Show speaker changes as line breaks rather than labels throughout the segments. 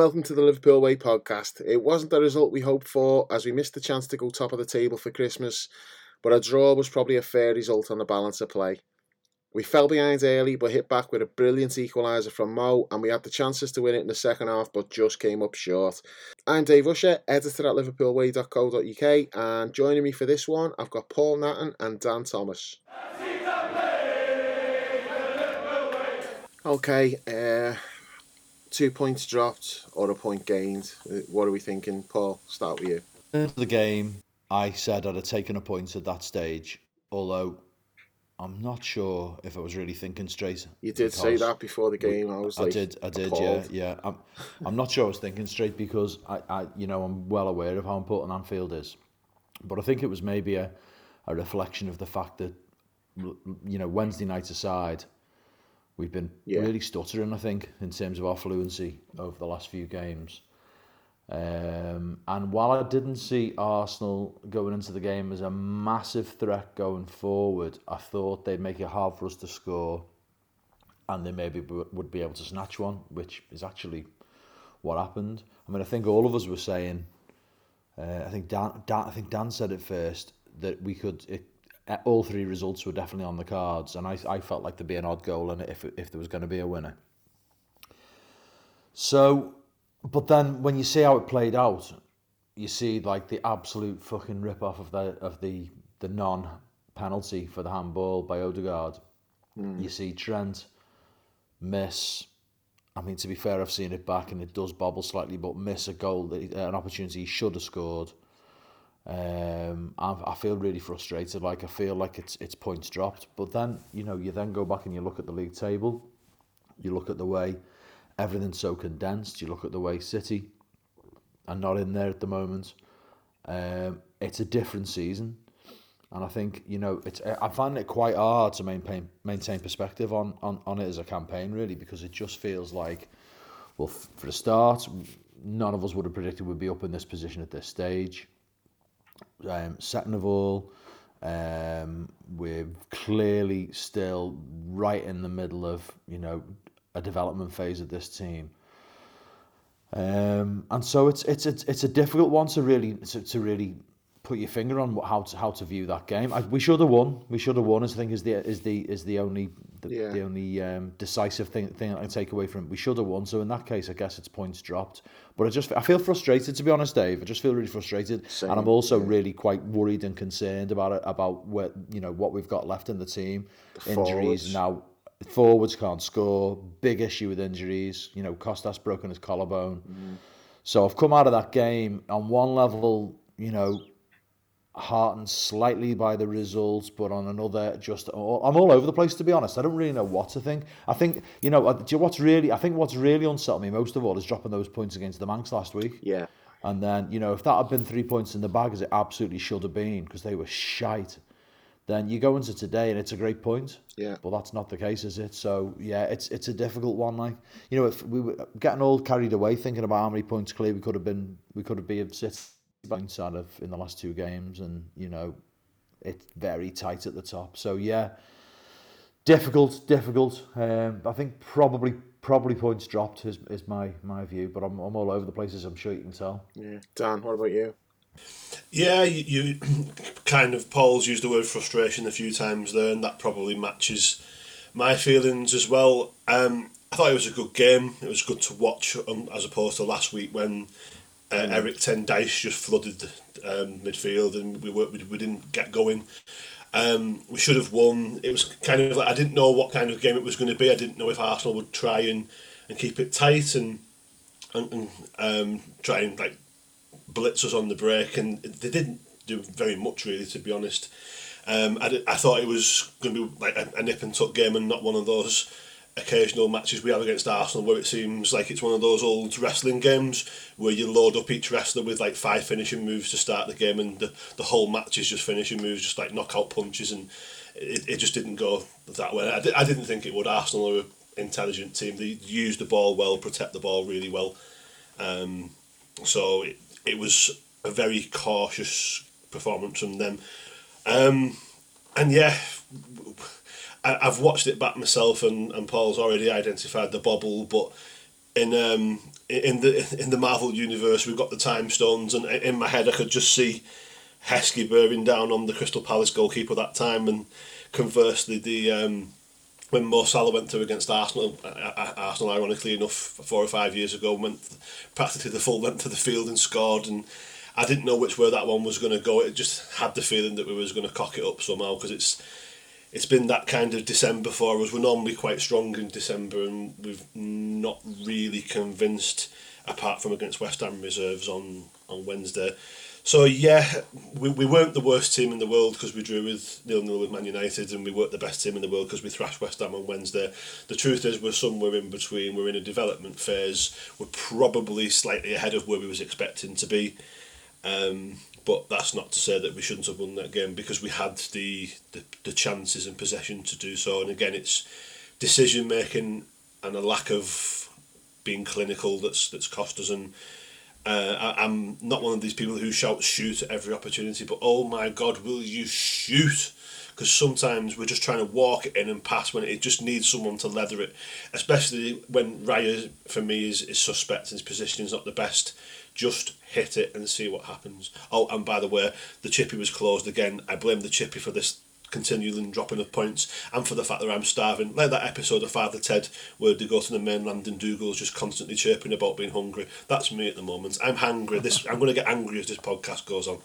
welcome to the Liverpool Way podcast. It wasn't the result we hoped for as we missed the chance to go top of the table for Christmas, but a draw was probably a fair result on the balance of play. We fell behind early but hit back with a brilliant equaliser from Mo and we had the chances to win it in the second half but just came up short. I'm Dave Usher, editor at liverpoolway.co.uk and joining me for this one I've got Paul Natton and Dan Thomas. Okay, uh, two points dropped or a point gained. What are we thinking, Paul? Start with you.
Into the game, I said I'd have taken a point at that stage, although I'm not sure if I was really thinking straight.
You did say that before the game. I was
I
like,
did, I did,
appalled.
yeah, yeah. I'm, I'm not sure I was thinking straight because I, I, you know, I'm well aware of how important Anfield is, but I think it was maybe a, a reflection of the fact that, you know, Wednesday night aside, we've been
Yeah.
really stuttering. I think in terms of our fluency over the last few games. Um, and while I didn't see Arsenal going into the game as a massive threat going forward, I thought they'd make it hard for us to score, and they maybe would be able to snatch one, which is actually what happened. I mean, I think all of us were saying. Uh, I think Dan, Dan. I think Dan said it first that we could. It, Uh, all three results were definitely on the cards, and I, I felt like there'd be an odd goal in it if if there was going to be a winner. So, but then when you see how it played out, you see like the absolute fucking rip off of the of the the non penalty for the handball by Odegaard. Mm. You see Trent miss. I mean, to be fair, I've seen it back and it does bobble slightly, but miss a goal, that an opportunity he should have scored. Um, I, I feel really frustrated. Like I feel like it's it's points dropped. But then you know you then go back and you look at the league table. You look at the way everything's so condensed. You look at the way City are not in there at the moment. Um, it's a different season, and I think you know it's. I find it quite hard to maintain maintain perspective on on on it as a campaign really because it just feels like, well, for a start, none of us would have predicted we'd be up in this position at this stage. Um, all, um, we're clearly still right in the middle of you know a development phase of this team. Um, and so it's it's it's it's a difficult one to really to, to really put your finger on what, how to how to view that game. I, we should have won. We should have won. I think is the is the is the only the,
Yeah.
the only um, decisive thing thing I can take away from it. We should have won. So in that case, I guess it's points dropped. But I just I feel frustrated to be honest, Dave. I just feel really frustrated,
Same,
and I'm also really quite worried and concerned about it about where you know what we've got left in the team.
forwards.
Injuries now. Forwards can't score. Big issue with injuries. You know, Kostas broken his collarbone. So I've come out of that game on one level, you know, heartened slightly by the results, but on another, just I'm all over the place to be honest. I don't really know what to think. I think you know, uh, you know what's really? I think what's really unsettled me most of all is dropping those points against the Mancs last week.
Yeah.
And then, you know, if that had been three points in the bag, as it absolutely should have been, because they were shite, then you go into today and it's a great point.
Yeah.
But that's not the case, is it? So, yeah, it's it's a difficult one. Like, you know, if we were getting all carried away thinking about how many points clear we could have been, we could have been sit points out of in the last two games, and you know, it's very tight at the top. So, yeah, difficult, difficult. Um, I think probably probably points dropped is, is my my view, but I'm I'm all over the place as I'm sure you can tell.
Yeah. Dan, what about you?
Yeah, you, you kind of Paul's used the word frustration a few times there, and that probably matches my feelings as well. Um, I thought it was a good game. It was good to watch, um, as opposed to last week when uh, Eric Ten Dice just flooded um, midfield and we, were, we we didn't get going. Um, we should have won. It was kind of like I didn't know what kind of game it was going to be. I didn't know if Arsenal would try and, and keep it tight and and, and um, try and like blitz us on the break, and they didn't do very much really, to be honest. Um, I, I thought it was going to be like a, a nip and tuck game and not one of those occasional matches we have against Arsenal where it seems like it's one of those old wrestling games where you load up each wrestler with like five finishing moves to start the game and the, the whole match is just finishing moves, just like knockout punches and it, it just didn't go that way. I, di- I didn't think it would. Arsenal are an intelligent team. They use the ball well, protect the ball really well. Um, so it, it was a very cautious performance from them. Um, and yeah, I, I've watched it back myself, and, and Paul's already identified the bobble, but in um in the in the Marvel universe, we've got the time stones, and in my head, I could just see Heskey bearing down on the Crystal Palace goalkeeper that time, and conversely, the um, when Mo Salah went through against Arsenal, Arsenal, ironically enough, four or five years ago, went practically the full length of the field and scored, and I didn't know which way that one was going to go. It just had the feeling that we was going to cock it up somehow because it's it's been that kind of December for us. We're normally quite strong in December, and we've not really convinced, apart from against West Ham reserves on on Wednesday. So yeah, we, we weren't the worst team in the world because we drew with nil nil with Man United, and we weren't the best team in the world because we thrashed West Ham on Wednesday. The truth is, we're somewhere in between. We're in a development phase. We're probably slightly ahead of where we was expecting to be. Um, but that's not to say that we shouldn't have won that game because we had the, the, the chances and possession to do so. And again, it's decision making and a lack of being clinical that's that's cost us. And uh, I, I'm not one of these people who shouts shoot at every opportunity, but oh my God, will you shoot? Because sometimes we're just trying to walk it in and pass when it just needs someone to leather it, especially when Raya, for me, is, is suspect and his position is not the best just hit it and see what happens. Oh, and by the way, the chippy was closed again. I blame the chippy for this continuing dropping of points and for the fact that I'm starving. Like that episode of Father Ted where they go to the mainland and Dougal's just constantly chirping about being hungry. That's me at the moment. I'm hungry. This I'm going to get angry as this podcast goes on.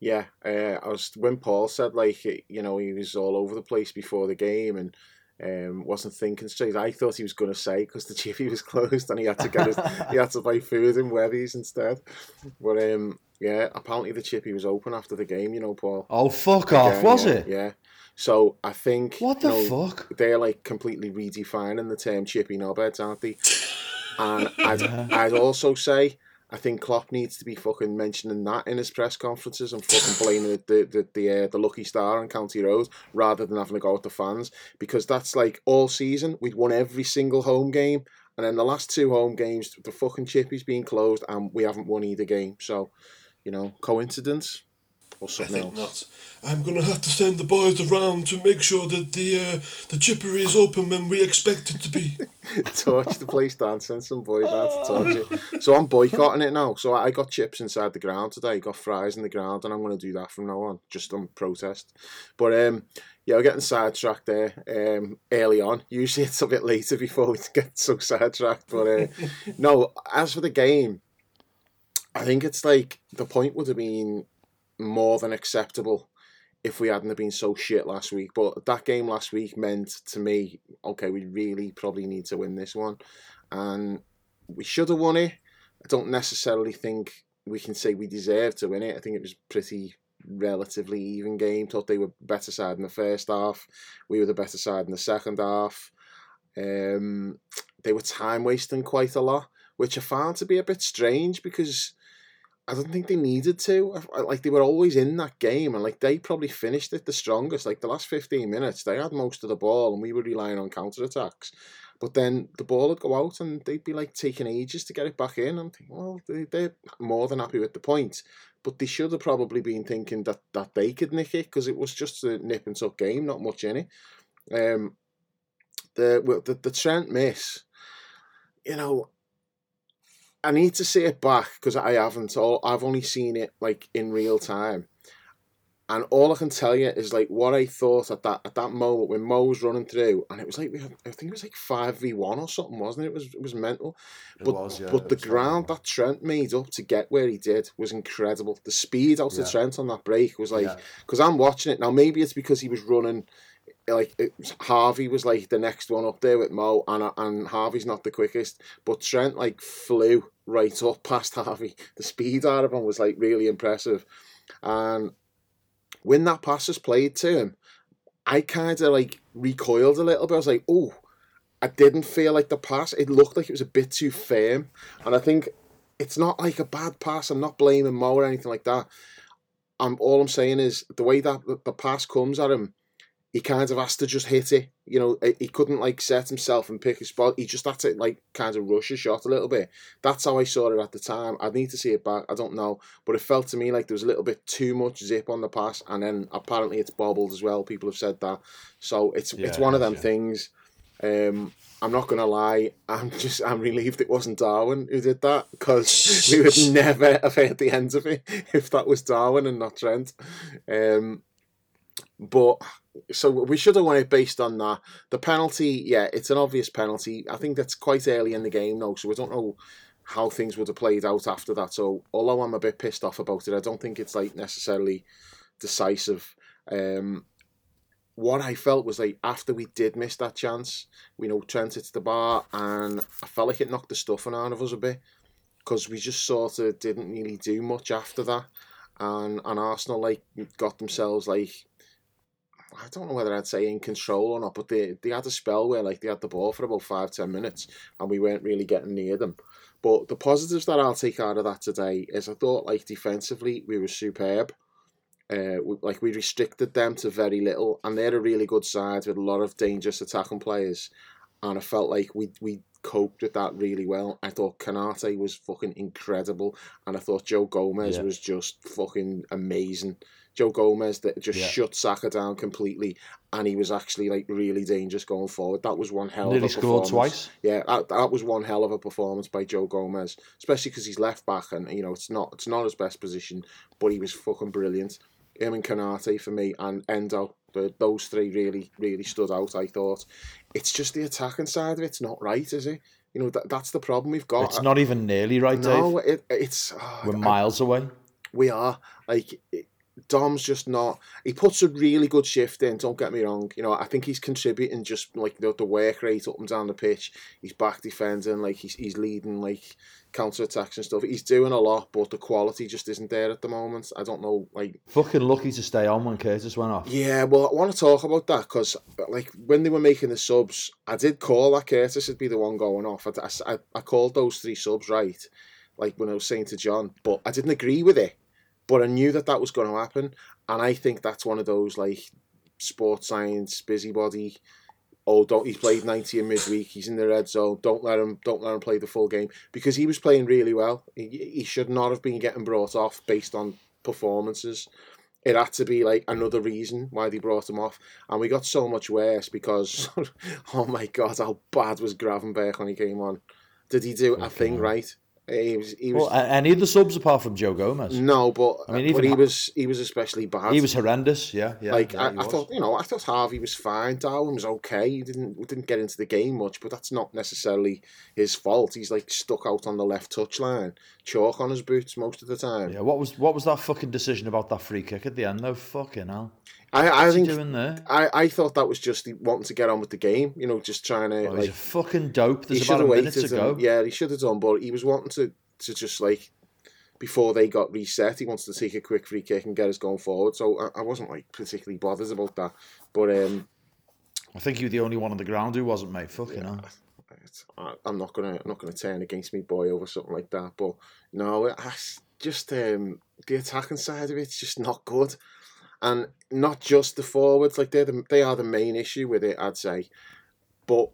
Yeah, uh, I was when Paul said like you know he was all over the place before the game and um, wasn't thinking straight. I thought he was going to say because the chippy was closed and he had to get his, he had to buy food in Webby's instead. But um, yeah, apparently the chippy was open after the game. You know, Paul.
Oh fuck off! Was
yeah,
it?
Yeah. So I think
what the
you know,
fuck?
They're like completely redefining the term chippy knobheads, aren't they? And I'd, I'd also say I think Klopp needs to be fucking mentioning that in his press conferences and fucking blaming the the the uh, the lucky star on County Road rather than having to go with the fans. Because that's like all season we'd won every single home game. And then the last two home games the fucking chippy's been closed and we haven't won either game. So you know coincidence or
I think
else.
Not. I'm gonna have to send the boys around to make sure that the uh, the chippery is open when we expect it to be.
torch the place down, send some boys down to torch it. So I'm boycotting it now. So I got chips inside the ground today, got fries in the ground, and I'm going to do that from now on, just on protest. But um, yeah, we're getting sidetracked there um, early on. Usually it's a bit later before we get so sidetracked. But uh, no, as for the game, I think it's like the point would have been more than acceptable if we hadn't have been so shit last week. But that game last week meant to me, okay, we really probably need to win this one. And we should have won it. I don't necessarily think we can say we deserve to win it. I think it was pretty relatively even game. Thought they were better side in the first half. We were the better side in the second half. Um, they were time wasting quite a lot, which I found to be a bit strange because I don't think they needed to. Like they were always in that game, and like they probably finished it the strongest. Like the last fifteen minutes, they had most of the ball, and we were relying on counter attacks. But then the ball would go out, and they'd be like taking ages to get it back in. I'm thinking, well, they, they're more than happy with the point, but they should have probably been thinking that that they could nick it because it was just a nip and tuck game, not much in it. Um, the the the Trent miss, you know, I need to see it back because I haven't. All I've only seen it like in real time, and all I can tell you is like what I thought at that at that moment when Mo was running through, and it was like we had, I think it was like five v one or something, wasn't it? It was it was mental.
It
but
was, yeah,
but the ground that Trent made up to get where he did was incredible. The speed out
Yeah.
of Trent on that break was like
Yeah.
because I'm watching it now. Maybe it's because he was running. Like it Harvey was like the next one up there with Mo, and uh, and Harvey's not the quickest, but Trent like flew right up past Harvey. The speed out of him was like really impressive, and when that pass was played to him, I kind of like recoiled a little bit. I was like, oh, I didn't feel like the pass. It looked like it was a bit too firm, and I think it's not like a bad pass. I'm not blaming Mo or anything like that. I'm all I'm saying is the way that the, the pass comes at him, he kind of has to just hit it. You know, he couldn't like set himself and pick a spot. He just had to like kind of rush a shot a little bit. That's how I saw it at the time. I'd need to see it back. I don't know, but it felt to me like there was a little bit too much zip on the pass, and then apparently it's bobbled as well. People have said that, so it's yeah, it's one of them yeah. things. Um, I'm not gonna lie. I'm just I'm relieved it wasn't Darwin who did that because we would never have heard the end of it if that was Darwin and not Trent. Um, but so we should have won it based on that. The penalty, yeah, it's an obvious penalty. I think that's quite early in the game though, so we don't know how things would have played out after that. So although I'm a bit pissed off about it, I don't think it's like necessarily decisive. Um, what I felt was like after we did miss that chance, we know Trent hits the bar, and I felt like it knocked the stuffing out of us a bit because we just sort of didn't really do much after that, and and Arsenal like got themselves like I don't know whether I'd say in control or not, but they they had a spell where like they had the ball for about five ten minutes and we weren't really getting near them. But the positives that I'll take out of that today is I thought like defensively we were superb. Uh, we, like we restricted them to very little, and they're a really good side with a lot of dangerous attacking players. And I felt like we we coped with that really well. I thought Konaté was fucking incredible, and I thought Joe Gomez yeah. was just fucking amazing. Joe Gomez that just yeah. shut Saka down completely, and he was actually like really dangerous going forward. That was one hell Nearly of a scored performance. twice. Yeah, that, that was one hell of a performance by Joe Gomez, especially because he's left back, and you know it's not it's not his best position, but he was fucking brilliant. Him and Konaté for me, and Endo, the, those three really really stood out. I thought it's just the attacking side of it's not right, is it? You know that that's the problem we've got.
It's not even nearly right,
no,
Dave.
it, it's oh,
we're miles away.
We are like it, Dom's just not. He puts a really good shift in. Don't get me wrong. You know, I think he's contributing just like the, the work rate up and down the pitch. He's back defending, like he's he's leading like counter attacks and stuff. He's doing a lot, but the quality just isn't there at the moment. I don't know, like
fucking lucky to stay on when Curtis went off.
Yeah, well, I want to talk about that because like when they were making the subs, I did call that Curtis would be the one going off. I, I, I called those three subs right, like when I was saying to John, but I didn't agree with it but I knew that that was going to happen, and I think that's one of those like sports science busybody. Oh, don't he's played ninety in midweek. He's in the red zone. Don't let him. Don't let him play the full game because he was playing really well. He, he should not have been getting brought off based on performances. It had to be like another reason why they brought him off, and we got so much worse because, oh my god, how bad was Gravenberch when he came on? Did he do a thing mm-hmm. right? He was, he was,
well, any of the subs apart from Joe Gomez?
No, but I mean, but he was he was especially bad.
He was horrendous. Yeah, yeah.
Like
yeah,
I, I thought, you know, I thought Harvey was fine. Darwin was okay. He didn't didn't get into the game much, but that's not necessarily his fault. He's like stuck out on the left touchline, chalk on his boots most of the time.
Yeah. What was what was that fucking decision about that free kick at the end though? Fucking hell.
I, I think I, I thought that was just wanting to get on with the game, you know, just trying to.
Oh,
like,
fucking dope. There's about a minute to go.
Yeah, he should have done, but he was wanting to to just like before they got reset, he wanted to take a quick free kick and get us going forward. So I, I wasn't like particularly bothered about that. But um,
I think you were the only one on the ground who wasn't, mate. Fucking yeah, hell.
I, I'm not gonna I'm not gonna turn against me boy over something like that. But no, I, just um, the attacking side of it's just not good, and not just the forwards. Like they're the, they are the main issue with it, I'd say. But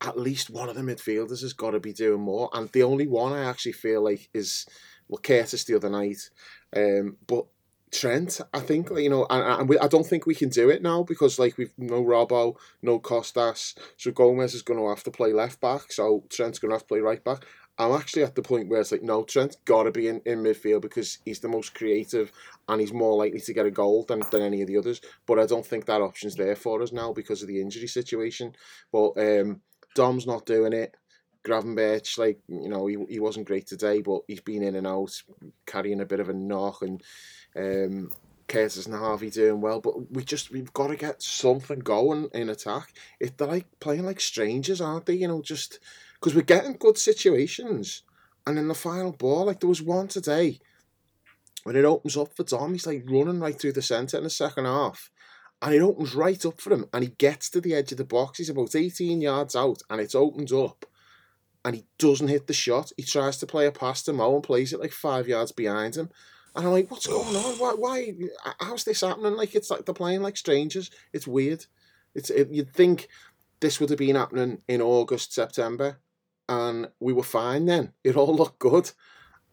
at least one of the midfielders has got to be doing more. And the only one I actually feel like is well Curtis the other night, um, but Trent, I think you know, and, and we, I don't think we can do it now because like we've no Robbo, no Kostas, so Gomez is going to have to play left back, so Trent's going to have to play right back. I'm actually at the point where it's like, no, Trent's got to be in, in midfield because he's the most creative and he's more likely to get a goal than, than any of the others. But I don't think that option's there for us now because of the injury situation. But um, Dom's not doing it. Gravenberch, like you know, he, he wasn't great today, but he's been in and out, carrying a bit of a knock, and um, Curtis and Harvey doing well. But we just we've got to get something going in attack. If they're like playing like strangers, aren't they? You know, just because we're getting good situations, and in the final ball, like there was one today when it opens up for Dom, he's like running right through the centre in the second half and it opens right up for him and he gets to the edge of the box he's about 18 yards out and it's opened up and he doesn't hit the shot he tries to play a pass to Mo and plays it like five yards behind him And I'm like, what's going on? Why, why? How's this happening? Like, it's like they're playing like strangers. It's weird. It's it, You'd think this would have been happening in August, September, and we were fine then. It all looked good.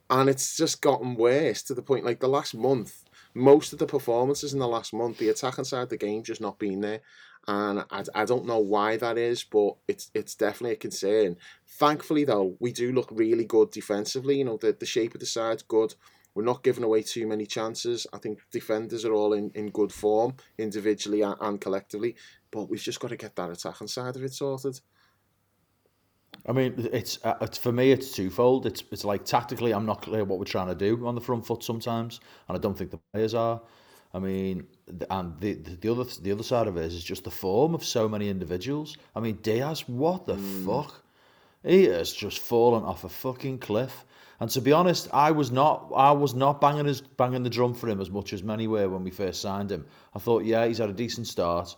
And it's just gotten worse to the point, like the last month, most of the performances in the last month, the attack inside the game just not been there. And I, I don't know why that is, but it's it's definitely a concern. Thankfully, though, we do look really good defensively. You know, the, the shape of the side's good. We're not giving away too many chances. I think defenders are all in, in good form, individually and, and collectively. But we've just got to get that attacking side of it sorted.
I mean, it's, uh, it's for me. It's twofold. It's it's like tactically, I'm not clear what we're trying to do on the front foot sometimes, and I don't think the players are. I mean, and the the other the other side of it is, just the form of so many individuals. I mean, Diaz, what the mm. fuck? He has just fallen off a fucking cliff. And to be honest, I was not I was not banging his banging the drum for him as much as many were when we first signed him. I thought, yeah, he's had a decent start.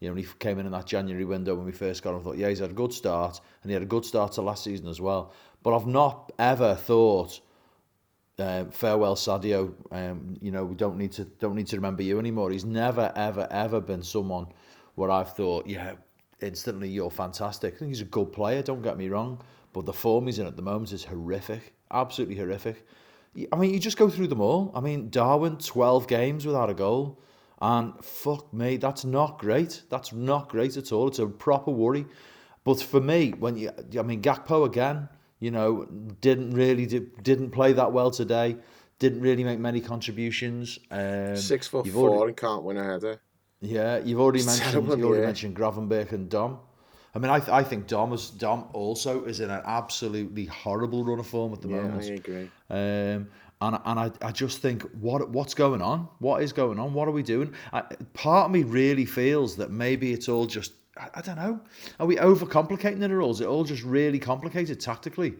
You know, when he came in in that January window when we first got him, I thought, yeah, he's had a good start, and he had a good start to last season as well. But I've not ever thought, uh, farewell Sadio. Um, you know, we don't need to don't need to remember you anymore. He's never ever ever been someone where I've thought, yeah, instantly you're fantastic. I think he's a good player. Don't get me wrong, but the form he's in at the moment is horrific, absolutely horrific. I mean, you just go through them all. I mean, Darwin, twelve games without a goal. And fuck me, that's not great. That's not great at all. It's a proper worry. But for me, when you, I mean, Gakpo again, you know, didn't really didn't play that well today. Didn't really make many contributions. Um,
Six foot four already, and can't win a header.
Yeah, you've already mentioned you already yeah. mentioned Gravenberch and Dom. I mean, I, th- I think Dom is Dom also is in an absolutely horrible run of form at the
yeah,
moment.
I agree.
Um, and and I, I just think what what's going on? What is going on? What are we doing? I, part of me really feels that maybe it's all just I, I don't know. Are we overcomplicating it, or is it all just really complicated tactically?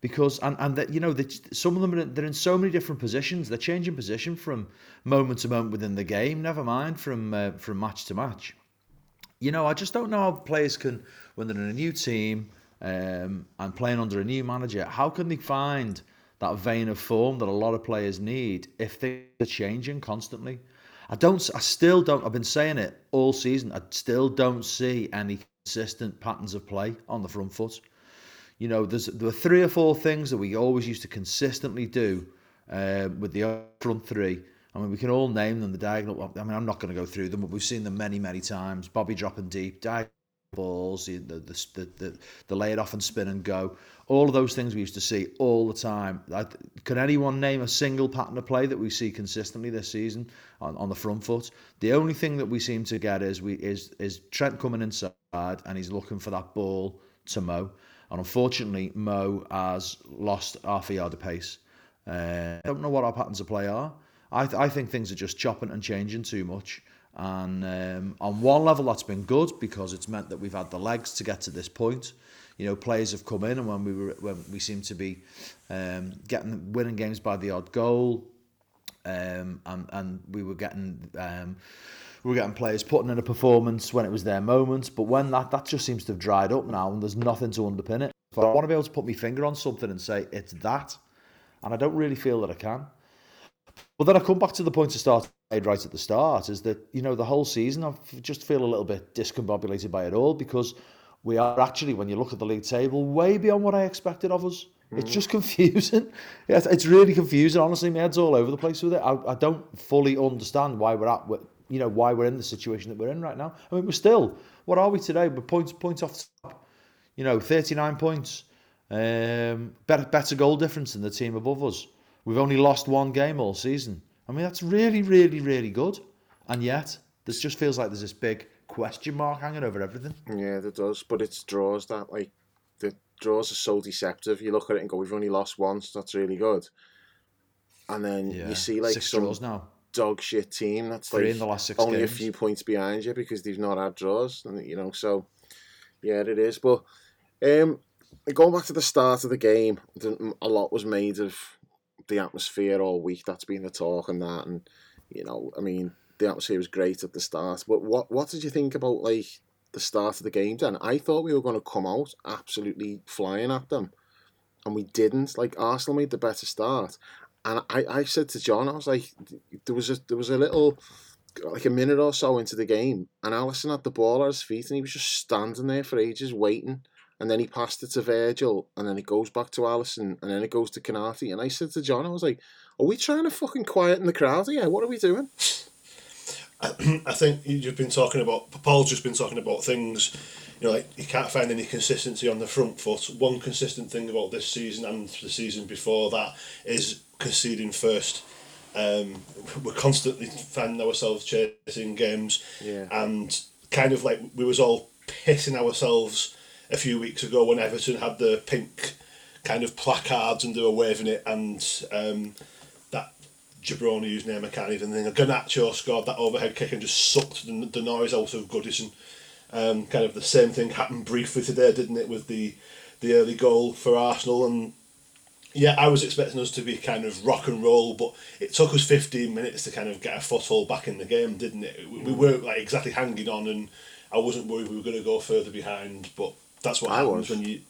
Because and and that you know that some of them are, they're in so many different positions. They're changing position from moment to moment within the game. Never mind from uh, from match to match. You know, I just don't know how players can when they're in a new team um, and playing under a new manager. How can they find that vein of form that a lot of players need if things are changing constantly. I don't. I still don't. I've been saying it all season. I still don't see any consistent patterns of play on the front foot. You know, there's there were three or four things that we always used to consistently do uh, with the front three. I mean, we can all name them. The diagonal. I mean, I'm not going to go through them, but we've seen them many, many times. Bobby dropping deep, diagonal balls, the the the the, lay it off and spin and go. All of those things we used to see all the time. Can anyone name a single pattern of play that we see consistently this season on, on the front foot? The only thing that we seem to get is we is is Trent coming inside and he's looking for that ball to Mo. And unfortunately, Mo has lost half a yard of pace. Uh, I don't know what our patterns of play are. I, th- I think things are just chopping and changing too much. And um, on one level, that's been good because it's meant that we've had the legs to get to this point. You know, players have come in, and when we were when we seem to be um, getting winning games by the odd goal, um, and and we were getting um, we were getting players putting in a performance when it was their moment. But when that that just seems to have dried up now, and there's nothing to underpin it. But I want to be able to put my finger on something and say it's that, and I don't really feel that I can. But then I come back to the point to start right at the start is that you know the whole season I just feel a little bit discombobulated by it all because we are actually when you look at the league table way beyond what I expected of us. Mm. It's just confusing. It's, it's really confusing. Honestly, my head's all over the place with it. I, I don't fully understand why we're at you know why we're in the situation that we're in right now. I mean, we're still what are we today? We're points points off top. You know, thirty nine points. Um, better better goal difference than the team above us. We've only lost one game all season. I mean, that's really, really, really good. And yet, this just feels like there's this big question mark hanging over everything.
Yeah, there does. But it's draws that, like, the draws are so deceptive. You look at it and go, we've only lost once. That's really good. And then yeah. you see, like,
six
some
draws now.
dog shit team that's
Three
like
in the last six
only
games.
a few points behind you because they've not had draws. And, you know, so, yeah, it is. But um, going back to the start of the game, a lot was made of the atmosphere all week. That's been the talk and that, and you know, I mean, the atmosphere was great at the start. But what what did you think about like the start of the game? Then I thought we were going to come out absolutely flying at them, and we didn't. Like Arsenal made the better start, And I, I said to John, I was like, there was a there was a little like a minute or so into the game, and Alisson had the ball at his feet, and he was just standing there for ages waiting. And then he passed it to Virgil, and then it goes back to Alisson, and then it goes to Konaté. And I said to John, I was like, "Are we trying to fucking quieten the crowd here? What are we doing?"
I think you've been talking about Paul's just been talking about things, you know, like you can't find any consistency on the front foot. One consistent thing about this season and the season before that is conceding first. Um, we're constantly finding ourselves chasing games,
Yeah.
and kind of like we was all pissing ourselves a few weeks ago when Everton had the pink kind of placards and they were waving it, and um, that jabroni whose name I can't even think of, Garnacho scored that overhead kick and just sucked the, the noise out of Goodison. Um, kind of the same thing happened briefly today, didn't it, with the the early goal for Arsenal and yeah, I was expecting us to be kind of rock and roll, but it took us 15 minutes to kind of get a foothold back in the game, didn't it? We, we weren't like exactly hanging on, and I wasn't worried we were going to go further behind, but that's what
I
happens
was.
when you.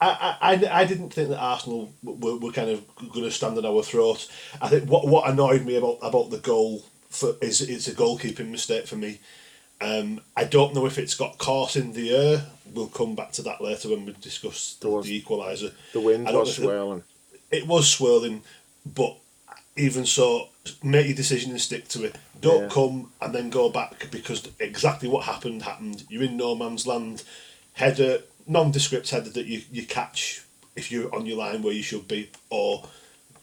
I, I, I- didn't think that Arsenal were, were kind of going to stand on our throat. I think what what annoyed me about about the goal for is it's a goalkeeping mistake for me. Um, I don't know if it's got caught in the air. We'll come back to that later when we discuss
was-
the equaliser.
The wind was swirling.
it was swirling, but even so, make your decision and stick to it. Don't
Yeah.
come and then go back because exactly what happened happened. You're in no man's land. Header, nondescript header that you, you catch if you're on your line where you should be, or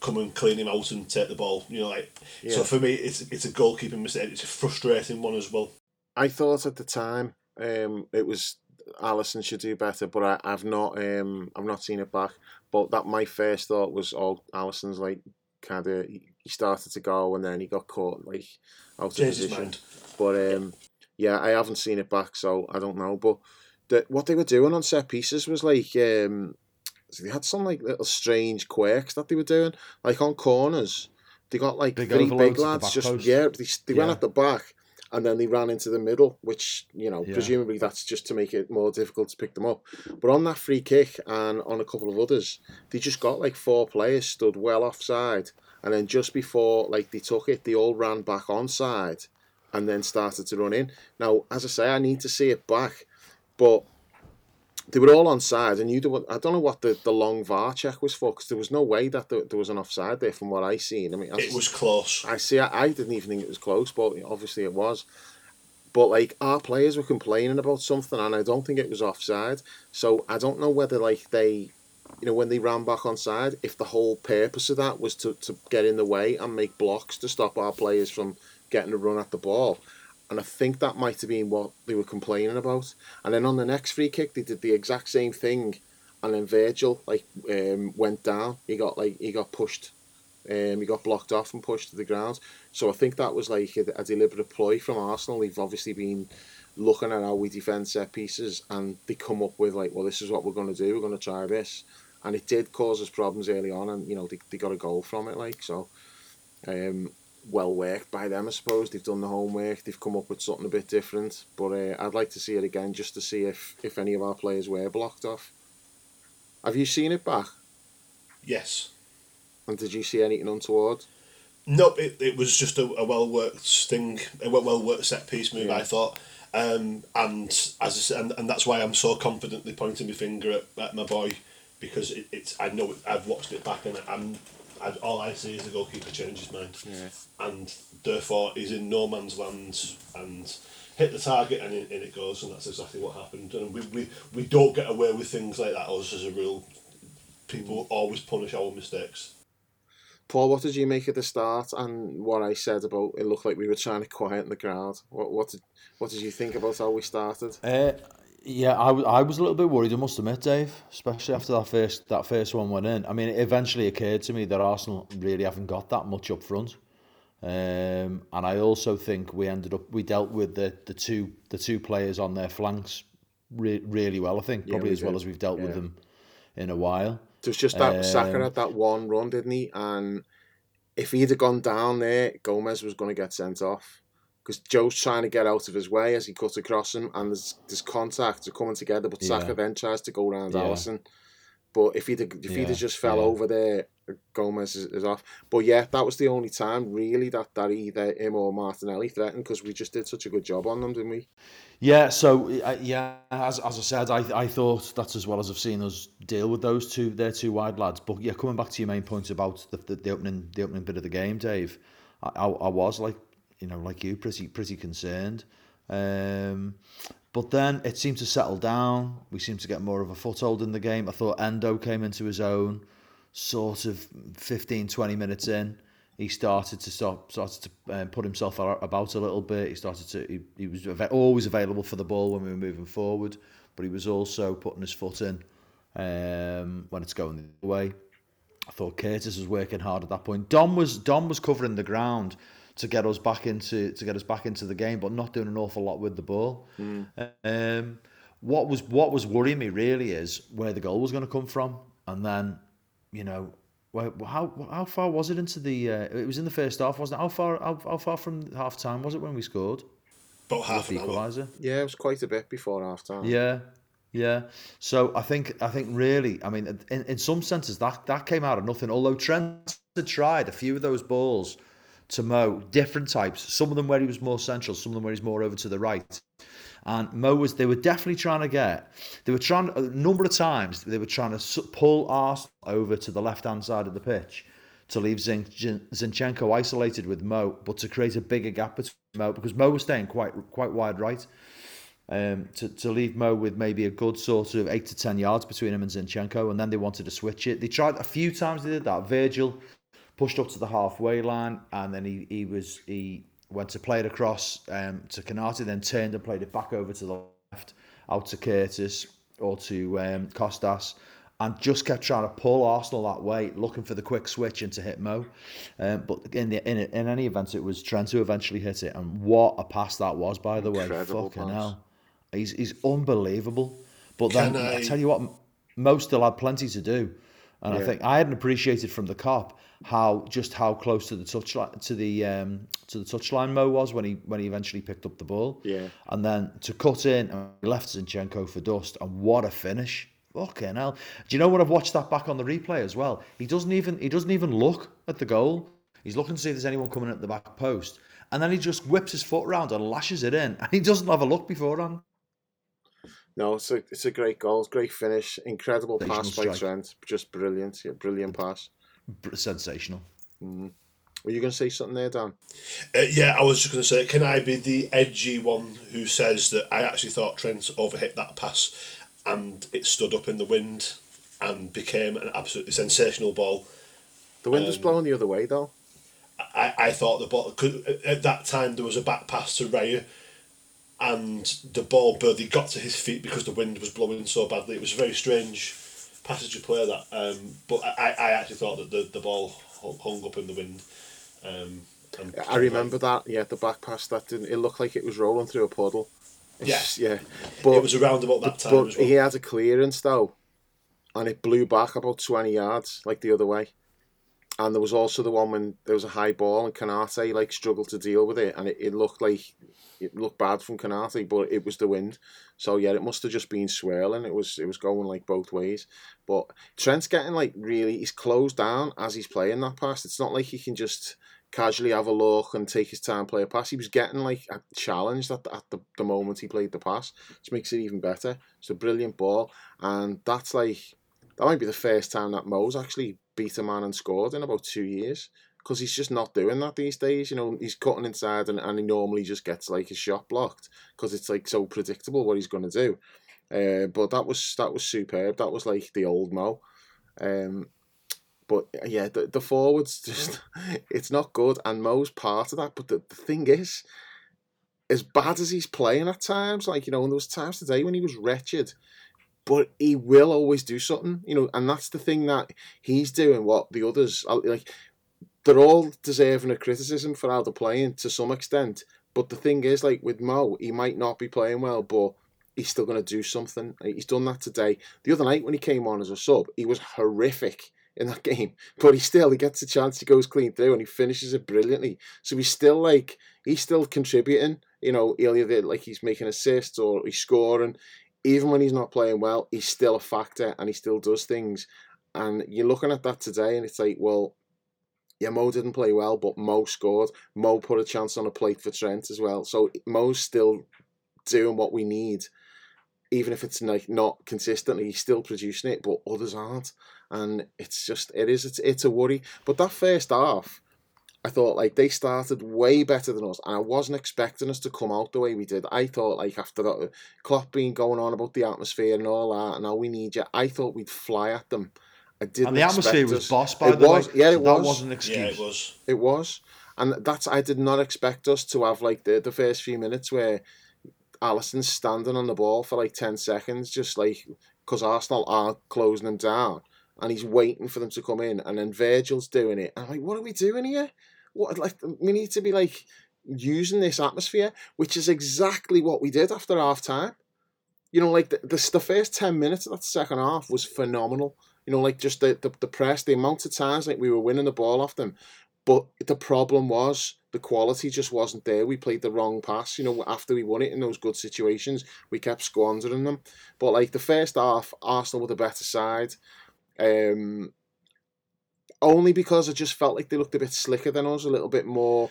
come and clean him out and take the ball. You know, like so for me, it's it's a goalkeeping mistake. It's a frustrating one as well.
I thought at the time um, it was Alisson should do better, but I, I've not um, I've not seen it back. But that my first thought was, oh, Alisson's like kind of he started to go and then he got caught like out of position. But um, yeah, I haven't seen it back, so I don't know. But the, what they were doing on set pieces was like um, they had some like little strange quirks that they were doing, like on corners. They got like
Big
three big lads just
post.
yeah. They, they went at the back and then they ran into the middle, which you know
Yeah.
presumably that's just to make it more difficult to pick them up. But on that free kick and on a couple of others, they just got like four players stood well offside, and then just before like they took it, they all ran back onside, and then started to run in. Now, as I say, I need to see it back, but they were all on side, and you do. I don't know what the, the long VAR check was for, because there was no way that there, there was an offside there from what I seen. I mean,
It was close.
I see. I, I didn't even think it was close, but obviously it was. But like our players were complaining about something, and I don't think it was offside. So I don't know whether like they, you know, when they ran back on side, if the whole purpose of that was to, to get in the way and make blocks to stop our players from getting a run at the ball. And I think that might have been what they were complaining about. And then on the next free kick, they did the exact same thing, and then Virgil like um, went down. He got like he got pushed um, he got blocked off and pushed to the ground. So I think that was like a, a deliberate ploy from Arsenal. They've obviously been looking at how we defend set pieces and they come up with like, well, this is what we're going to do. We're going to try this. And it did cause us problems early on and, you know, they, they got a goal from it. Like, so um, well worked by them, I suppose. They've done the homework. They've come up with something a bit different. But uh, I'd like to see it again just to see if, if any of our players were blocked off. Have you seen it back?
Yes.
And did you see anything untoward?
Nope, it, it was just a, a well worked thing, a well worked set piece move.
Yeah.
I thought, um, and as I said, and, and that's why I'm so confidently pointing my finger at, at my boy because it, it's I know it, I've watched it back and I'm I, all I see is the goalkeeper change his mind,
Yeah.
and therefore he's in no man's land and hit the target and in, in it goes, and that's exactly what happened. And we, we, we don't get away with things like that us as a rule. People always punish our mistakes.
Paul, what did you make at the start and what I said about it looked like we were trying to quieten the crowd? What what did what did you think about how we started?
Uh, yeah, I, w- I was a little bit worried. I must admit, Dave, especially after that first that first one went in. I mean, it eventually occurred to me that Arsenal really haven't got that much up front, um, and I also think we ended up we dealt with the, the two the two players on their flanks re- really well. I think
Yeah,
probably
we
as well as we've dealt with them in a while.
There was just that Saka
Um,
had that one run, didn't he? And if he'd have gone down there, Gomez was going to get sent off because Joe's trying to get out of his way as he cuts across him, and there's there's contact, they're coming together, but Saka
Yeah.
then tries to go around
Yeah.
Alisson. But if he'd if he'd just fell
yeah.
over there Gomez is, is off. But yeah, that was the only time really that, that either him or Martinelli threatened because we just did such a good job on them, didn't we?
Yeah, so uh, yeah, as, as I said, I, I thought that's as well as I've seen us deal with those two, their two wide lads. But yeah, coming back to your main point about the, the, the opening the opening bit of the game, Dave, I, I, I was like, you know, like you, pretty pretty concerned. Um, but then it seemed to settle down. We seemed to get more of a foothold in the game. I thought Endo came into his own sort of 15, 20 minutes in. He started to stop, started to um, put himself about a little bit. He started to, he, he was always available for the ball when we were moving forward, but he was also putting his foot in um, when it's going the way. I thought Curtis was working hard at that point. Dom was Dom was covering the ground to get us back into to get us back into the game, but not doing an awful lot with the ball. Mm. Um, what was what was worrying me really is where the goal was going to come from, and then, you know, how how far was it into the? Uh, it was in the first half, wasn't it? How far how, how far from half time was it when we scored?
About half an equaliser.
hour. Yeah, it was quite a bit before half time.
Yeah, yeah. So I think I think really, I mean, in, in some senses that that came out of nothing. Although Trent had tried a few of those balls to Mo, different types. Some of them where he was more central, some of them where he's more over to the right. And Mo was, they were definitely trying to get, they were trying, a number of times, they were trying to pull Arsenal over to the left hand side of the pitch to leave Zinchenko isolated with Mo, but to create a bigger gap between Mo, because Mo was staying quite quite wide right. Um, to, to leave Mo with maybe a good sort of eight to ten yards between him and Zinchenko, and then they wanted to switch it. They tried a few times. They did that. Virgil pushed up to the halfway line, and then he, he was he went to play it across um, to Konaté, then turned and played it back over to the left, out to Curtis or to um, Kostas, and just kept trying to pull Arsenal that way, looking for the quick switch into hit Mo. Um, but in the in, in any event, it was Trent who eventually hit it, and what a pass that was, by the Incredible way. Fucking pass. hell, he's he's unbelievable. But then I... I tell you what, Mo still had plenty to do. And yeah. I think I hadn't appreciated from the Kop how just how close to the touchline to the um, to the touchline Mo was when he when he eventually picked up the ball.
Yeah.
And then to cut in and left Zinchenko for dust and what a finish. Fucking hell. Do you know what I've watched that back on the replay as well? He doesn't even he doesn't even look at the goal. He's looking to see if there's anyone coming at the back post. And then he just whips his foot around and lashes it in. And he doesn't have a look beforehand.
No, it's a it's a great goal, great finish, incredible pass by Trent, just brilliant, yeah, brilliant pass,
sensational.
Mm. Were you going to say something there, Dan?
Uh, yeah, I was just going to say, can I be the edgy one who says that I actually thought Trent overhit that pass, and it stood up in the wind, and became an absolutely sensational ball.
The wind um, was blowing the other way, though.
I, I thought the ball could at that time there was a back pass to Raya and the ball barely got to his feet because the wind was blowing so badly. It was very strange passage of play that, um, but I, I actually thought that the, the ball hung up in the wind. Um,
I remember that. Yeah, the back pass that didn't. It looked like it was rolling through a puddle.
Yes,
yeah,
but it was around about that time. But well.
he had a clearance though, and it blew back about twenty yards, like the other way. And there was also the one when there was a high ball and Konaté like struggled to deal with it, and it, it looked like it looked bad from Konaté, but it was the wind. So yeah, it must have just been swirling. It was it was going like both ways. But Trent's getting like really he's closed down as he's playing that pass. It's not like he can just casually have a look and take his time play a pass. He was getting like challenged at, the, at the, the moment he played the pass, which makes it even better. It's a brilliant ball, and that's like that might be the first time that Mo's actually beat a man and scored in about two years because he's just not doing that these days. You know, he's cutting inside and, and he normally just gets like his shot blocked because it's like so predictable what he's going to do. Uh, but that was that was superb. That was like the old Mo. Um, but yeah, the, the forwards just it's not good, and Mo's part of that. But the, the thing is, as bad as he's playing at times, like you know, and there was times today when he was wretched, but he will always do something, you know, and that's the thing that he's doing. What the others are, like, they're all deserving of criticism for how they're playing to some extent. But the thing is, like with Mo, he might not be playing well, but he's still going to do something. He's done that today. The other night when he came on as a sub, he was horrific in that game, but he still he gets a chance, he goes clean through, and he finishes it brilliantly. So he's still like he's still contributing. You know, either like he's making assists or he's scoring. Even when he's not playing well, he's still a factor and he still does things and you're looking at that today, and it's like, well, yeah, Mo didn't play well, but Mo scored. Mo put a chance on a plate for Trent as well. So Mo's still doing what we need, even if it's like not consistently. He's still producing it, but others aren't, and it's just it is it's it's a worry. But that first half, I thought like they started way better than us, and I wasn't expecting us to come out the way we did. I thought like after that, Klopp being going on about the atmosphere and all that, and how we need you, I thought we'd fly at them. I didn't.
And the atmosphere
expect
was boss, by
it
the
was,
way.
Yeah,
so
it
that
was.
wasn't an excuse.
Yeah, it was.
It was, and that's I did not expect us to have like the the first few minutes where Alisson's standing on the ball for like ten seconds, just like because Arsenal are closing him down, and he's waiting for them to come in, and then Virgil's doing it. I'm like, what are we doing here? What like we need to be like using this atmosphere, which is exactly what we did after half time. You know, like the, the the first ten minutes of that second half was phenomenal. You know, like just the, the, the press, the amount of times like we were winning the ball off them. But the problem was the quality just wasn't there. We played the wrong pass. You know, after we won it in those good situations, we kept squandering them. But like the first half, Arsenal were the better side. Um, only because I just felt like they looked a bit slicker than us, a little bit more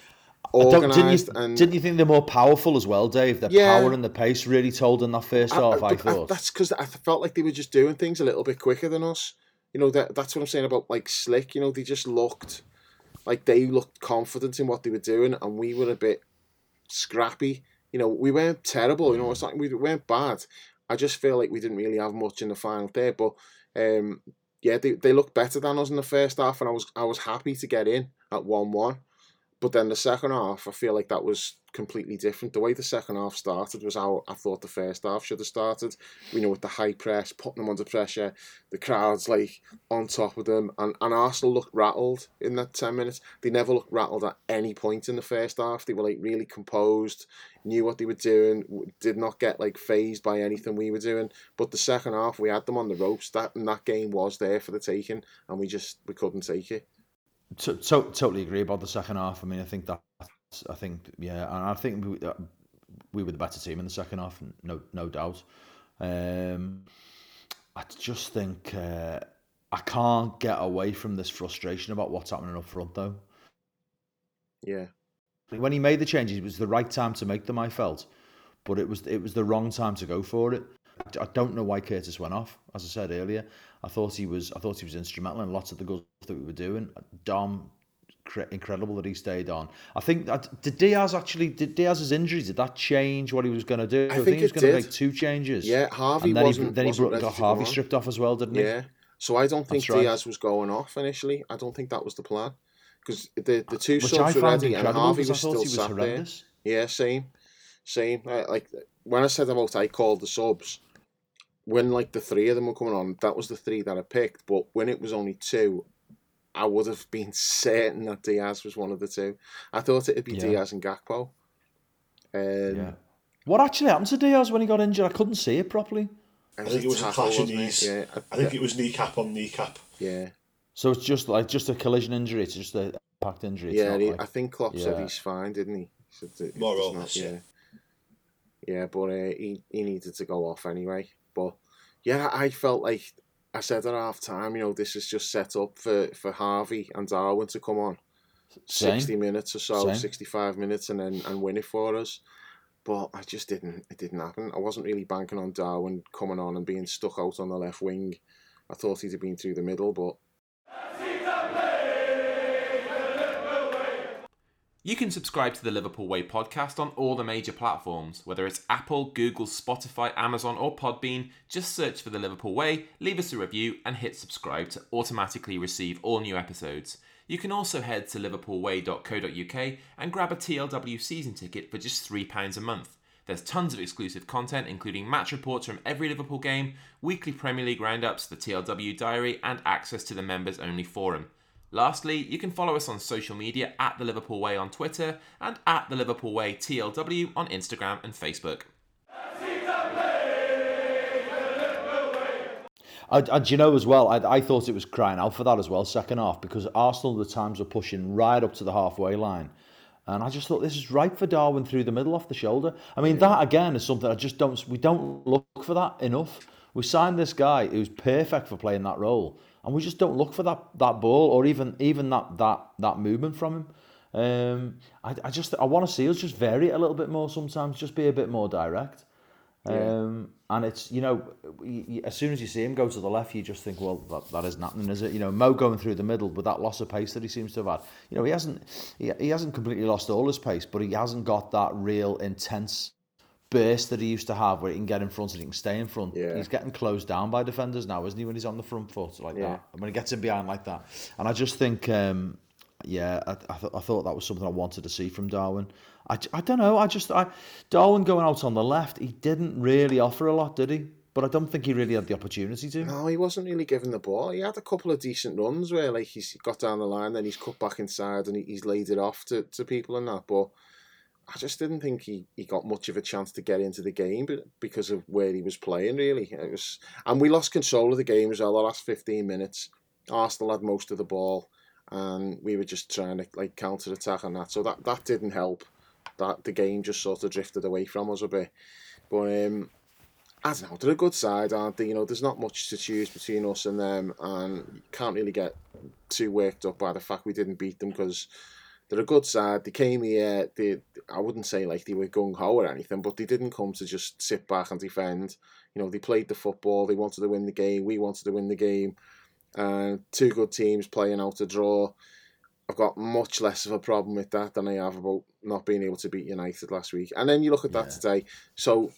I
organised.
didn't, you,
and
didn't you think they're more powerful as well, Dave? Their
Yeah.
power and the pace really told in that first
I-
half, I,
but
thought.
that's because I felt like they were just doing things a little bit quicker than us. You know that that's what I'm saying about like slick. You know they just looked like they looked confident in what they were doing, and we were a bit scrappy. You know we weren't terrible. You know it's not we weren't bad. I just feel like we didn't really have much in the final there, but um, yeah, they, they looked better than us in the first half, and I was I was happy to get in at one one. But then the second half, I feel like that was completely different. The way the second half started was how I thought the first half should have started. You know, with the high press, putting them under pressure, the crowd's like on top of them, and, and Arsenal looked rattled in that 10 minutes. They never looked rattled at any point in the first half. They were like really composed, knew what they were doing, did not get like phased by anything we were doing. But the second half, we had them on the ropes. That and that game was there for the taking, and we just we couldn't take it.
To, to, totally agree about the second half. I mean, I think that I think yeah, and I think we, uh, we were the better team in the second half, no no doubt. Um, I just think uh, I can't get away from this frustration about what's happening up front, though.
Yeah.
When he made the changes, it was the right time to make them. I felt, but it was it was the wrong time to go for it. I don't know why Curtis went off. As I said earlier, I thought he was. I thought he was instrumental in lots of the good stuff that we were doing. Dom, incredible that he stayed on. I think that did Diaz actually did Diaz's injury did that change what he was going to do?
I
I,
think
he was going to make two changes.
Yeah, Harvey
and then
wasn't.
he then he
wasn't
brought, got
go
Harvey stripped off as well, didn't he?
Yeah. So I don't think
That's right.
Diaz was going off initially. I don't think that was the plan because the the two
Which
subs were ready and Harvey was still
he was
sat there. Yeah, same, same. I, like when I said about I called the subs, when like the three of them were coming on, that was the three that I picked. But when it was only two, I would have been certain that Diaz was one of the two. I thought it'd be
Yeah.
Diaz and Gakpo. Um,
Yeah. What actually happened to Diaz when he got injured? I couldn't see it properly.
I,
I think it was a
tackle,
clash of
wasn't
knees.
Yeah,
I think it was kneecap on kneecap.
yeah.
So it's just like just a collision injury. It's just a packed injury. It's
Yeah,
not
he,
like-
I think Klopp said he's fine, didn't he? He said
More or less,
yeah.
yeah.
Yeah, but uh, he, he needed to go off anyway. But yeah, I felt like I said at half time, you know, this is just set up for, for Harvey and Darwin to come on.
Same.
60 minutes or so,
Same.
65 minutes and then and win it for us. But I just didn't it didn't happen. I wasn't really banking on Darwin coming on and being stuck out on the left wing. I thought he'd have been through the middle, but
You can subscribe to the Liverpool Way podcast on all the major platforms, whether it's Apple, Google, Spotify, Amazon, or Podbean. Just search for the Liverpool Way, leave us a review, and hit subscribe to automatically receive all new episodes. You can also head to liverpoolway.co.uk and grab a TLW season ticket for just £3 a month. There's tons of exclusive content, including match reports from every Liverpool game, weekly Premier League roundups, the TLW diary, and access to the members only forum. Lastly, you can follow us on social media at The Liverpool Way on Twitter and at The Liverpool Way TLW on Instagram and Facebook.
And, you know as well, I, I thought it was crying out for that as well, second half, because Arsenal the times were pushing right up to the halfway line. And I just thought this is right for Darwin through the middle off the shoulder. I mean, that again is something I just don't, we don't look for that enough. We signed this guy who's perfect for playing that role, and we just don't look for that that ball or even even that that that movement from him. Um, I, I just I want to see us just vary it a little bit more sometimes, just be a bit more direct. Um, and it's you know as soon as you see him go to the left, you just think, well, that, that isn't happening, is it? You know, Mo going through the middle with that loss of pace that he seems to have had. You know, he hasn't he, he hasn't completely lost all his pace, but he hasn't got that real intense burst that he used to have, where he can get in front and he can stay in front.
Yeah.
He's getting closed down by defenders now, isn't he? When he's on the front foot like
Yeah.
that, and when he gets in behind like that, and I just think. Um, yeah, I, I, th- I thought that was something I wanted to see from Darwin. I don't know. I just I Darwin going out on the left, he didn't really offer a lot, did he? But I don't think he really had the opportunity to.
No, he wasn't really given the ball. He had a couple of decent runs where like he's got down the line, then he's cut back inside and he, he's laid it off to, to people and that. But I just didn't think he, he got much of a chance to get into the game because of where he was playing. Really, it was, and we lost control of the game as well. The last fifteen minutes, Arsenal had most of the ball, and we were just trying to like counter attack on that. So that that didn't help. That the game just sort of drifted away from us a bit. But um, I don't know. They're a good side, aren't they? You know, there's not much to choose between us and them, and you can't really get too worked up by the fact we didn't beat them because they're a good side. They came here. They, I wouldn't say like they were gung ho or anything, but they didn't come to just sit back and defend. You know, they played the football. They wanted to win the game. We wanted to win the game. And two good teams playing out a draw. I've got much less of a problem with that than I have about not being able to beat United last week. And then you look at that
Yeah.
today. So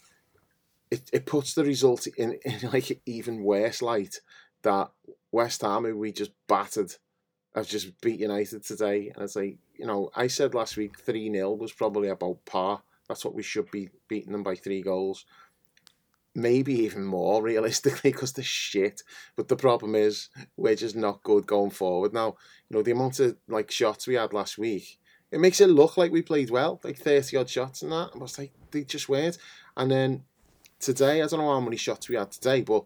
it, it puts the result in, in like even worse light that West Ham, who we just battered, have just beat United today. And it's like, you know, I said last week 3 0 was probably about par. That's what we should be beating them by three goals. Maybe even more realistically because they're shit. But the problem is we're just not good going forward. Now, you know, the amount of like shots we had last week, it makes it look like we played well, like 30 odd shots and that. I was like, they just weren't. And then today, I don't know how many shots we had today, but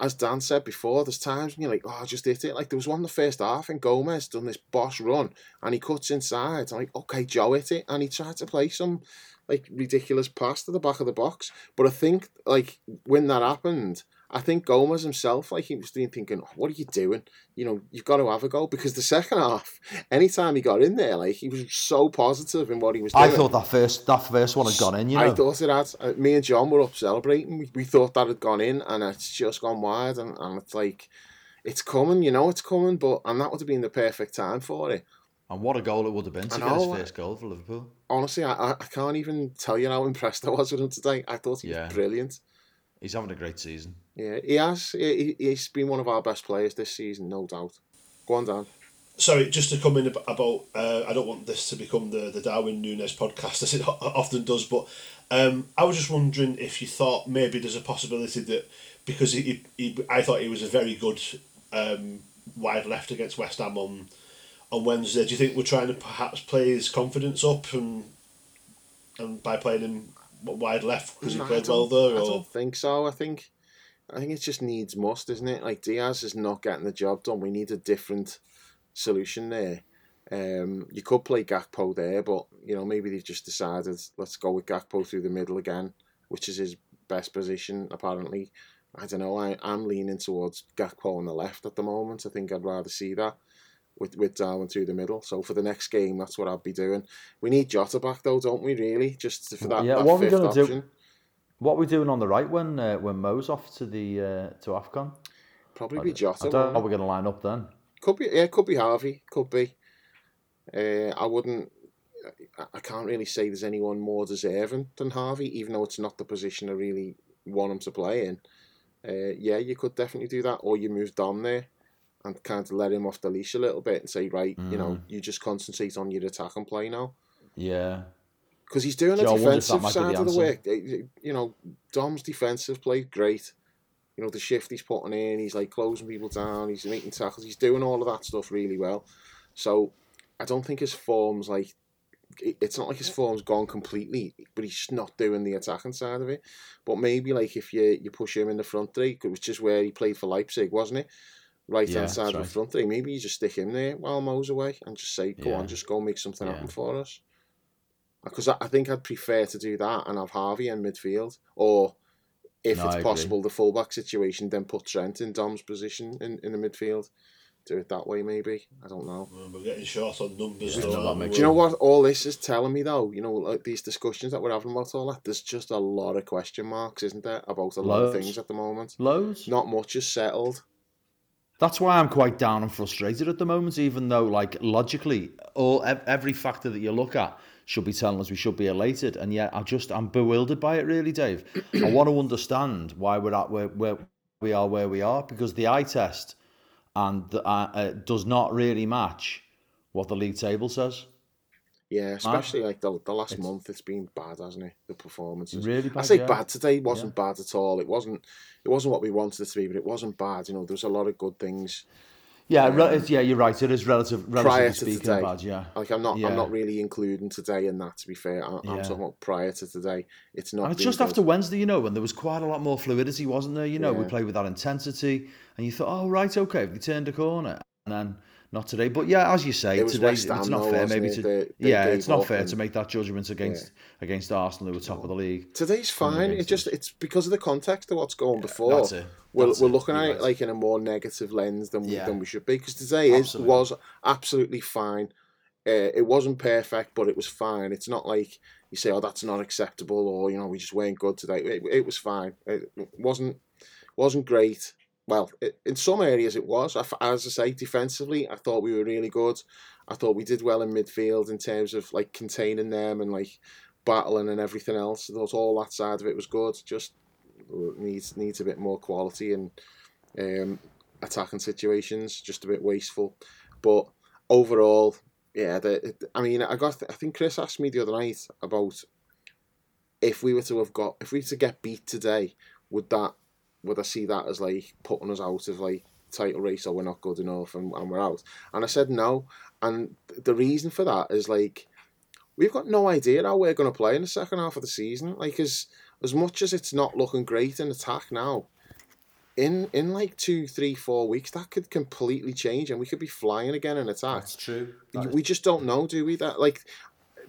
as Dan said before, there's times when you're like, oh, I just hit it. Like there was one in the first half and Gomez done this boss run and he cuts inside. I'm like, okay, Joe hit it. And he tried to play some like ridiculous pass to the back of the box. But I think like when that happened, I think Gomez himself, like he was thinking, "Oh, what are you doing? You know, you've got to have a go because the second half, anytime he got in there, like he was so positive in what he was doing.
I thought that first that first one had gone in. You know,
I thought it had. Uh, Me and John were up celebrating. We, we thought that had gone in, and it's just gone wide. And, and it's like, it's coming. You know, it's coming. But and that would have been the perfect time for it.
and what a goal it would have been to
I
get his first goal for Liverpool.
Honestly, I, I I can't even tell you how impressed I was with him today. I thought he
Yeah.
was brilliant.
He's having a great season.
Yeah, he has. He, he- he's been one of our best players this season, no doubt. Go on, Dan.
Sorry, just to come in about, uh, I don't want this to become the, the Darwin Nunez podcast as it often does, but um, I was just wondering if you thought maybe there's a possibility that because he, he, he I thought he was a very good um, wide left against West Ham on on Wednesday. Do you think we're trying to perhaps play his confidence up and and by playing him wide left because he
No, I
played well there?
I
Or
don't think so. I think, I think it just needs must, isn't it? Like Diaz is not getting the job done. We need a different solution there. Um, you could play Gakpo there, but you know maybe they've just decided let's go with Gakpo through the middle again, which is his best position apparently. I don't know. I I'm leaning towards Gakpo on the left at the moment. I think I'd rather see that with with Darwin through the middle. So for the next game, that's what I'd be doing. We need Jota back though, don't we? Really, just for that.
Yeah,
that
what are we
fifth
gonna do? What are we doing on the right when uh, when Mo's off to the uh, to Afcon?
Probably
I
be Jota.
I don't know how we're going to line up then.
Could be, yeah, could be Harvey, could be. Uh, I wouldn't. I- I can't really say there's anyone more deserving than Harvey, even though it's not the position I really want him to play in. Uh, yeah, you could definitely do that, or you move Dom there and kind of let him off the leash a little bit and say, right, you know, you just concentrate on your attack and play now.
Yeah,
Because he's doing
Joe, I
a
wonder if that
defensive side of the
answer.
work. You know, Dom's defensive play great. You know, the shift he's putting in, he's like closing people down, he's making tackles, he's doing all of that stuff really well. So I don't think his form's like it's not like his form's gone completely, but he's not doing the attacking side of it. But maybe like if you you push him in the front three, which is just where he played for Leipzig, wasn't it? Right hand
Yeah,
side of the front three. Maybe you just stick him there while Mo's away and just say, "Go
Yeah.
on, just go make something
Yeah.
happen for us." Because I, I think I'd prefer to do that and have Harvey in midfield, or if
No,
it's possible, the fullback situation, then put Trent in Dom's position in, in the midfield. Do it that way, maybe. I don't know.
We're getting short on numbers
Yeah,
though.
that
aren't
makes
we?
Do you know what all this is telling me though? You know, like these discussions that we're having about all that. There's just a lot of question marks, isn't there, about a lot of things at the moment.
Loads.
Not much is settled.
That's why I'm quite down and frustrated at the moment, even though, like, logically, all every factor that you look at should be telling us we should be elated, and yet I just I'm bewildered by it, really, Dave. I want to understand why we're at where, where we are where we are because the eye test and the, uh, uh, does not really match what the league table says.
Yeah, especially like the, the last month, it's been bad, hasn't it? The performances.
Really bad.
I say
yeah.
bad today. Wasn't bad at all. It wasn't. It wasn't what we wanted it to be, but it wasn't bad. You know, there was a lot of good things.
Yeah, re- um, yeah, you're right. It is relative,
Prior
relatively
to
speaking,
today,
bad. Yeah,
Like I'm not.
Yeah.
I'm not really including today in that. To be fair, I, I'm
Yeah.
talking about prior to today. It's not.
And it's just
good.
after Wednesday, you know, when there was quite a lot more fluidity, wasn't there? You know, we played with that intensity, and you thought, oh, right, okay, we turned a corner. And then not today. But yeah, as you say,
It
today
West
it's not
though,
fair maybe
it?
to
They- they
Yeah, it's not fair
and-
to make that judgment against against Arsenal who were top of the league.
Today's fine.
It's
just it's because of the context of what's going before.
that's it.
We're,
That's
we're looking at it like in a more negative lens than we, than we should be. Because today is was absolutely fine. Uh, it wasn't perfect, but it was fine. It's not like you say, "Oh, that's not acceptable," or you know, we just weren't good today. It, it was fine. It wasn't wasn't great. Well, it, in some areas it was. As I say, defensively, I thought we were really good. I thought we did well in midfield in terms of like containing them and like battling and everything else. I thought all that side of it was good. Just needs needs a bit more quality and um, attacking situations. Just a bit wasteful, but overall, yeah. The, I mean, I got. I think Chris asked me the other night about if we were to have got if we were to get beat today, would that would I see that as like putting us out of like title race or we're not good enough and, and we're out? And I said no. And the reason for that is like we've got no idea how we're going to play in the second half of the season. Like as as much as it's not looking great in attack now, in in like two, three, four weeks that could completely change and we could be flying again in attack.
true.
we just don't know, do we? That like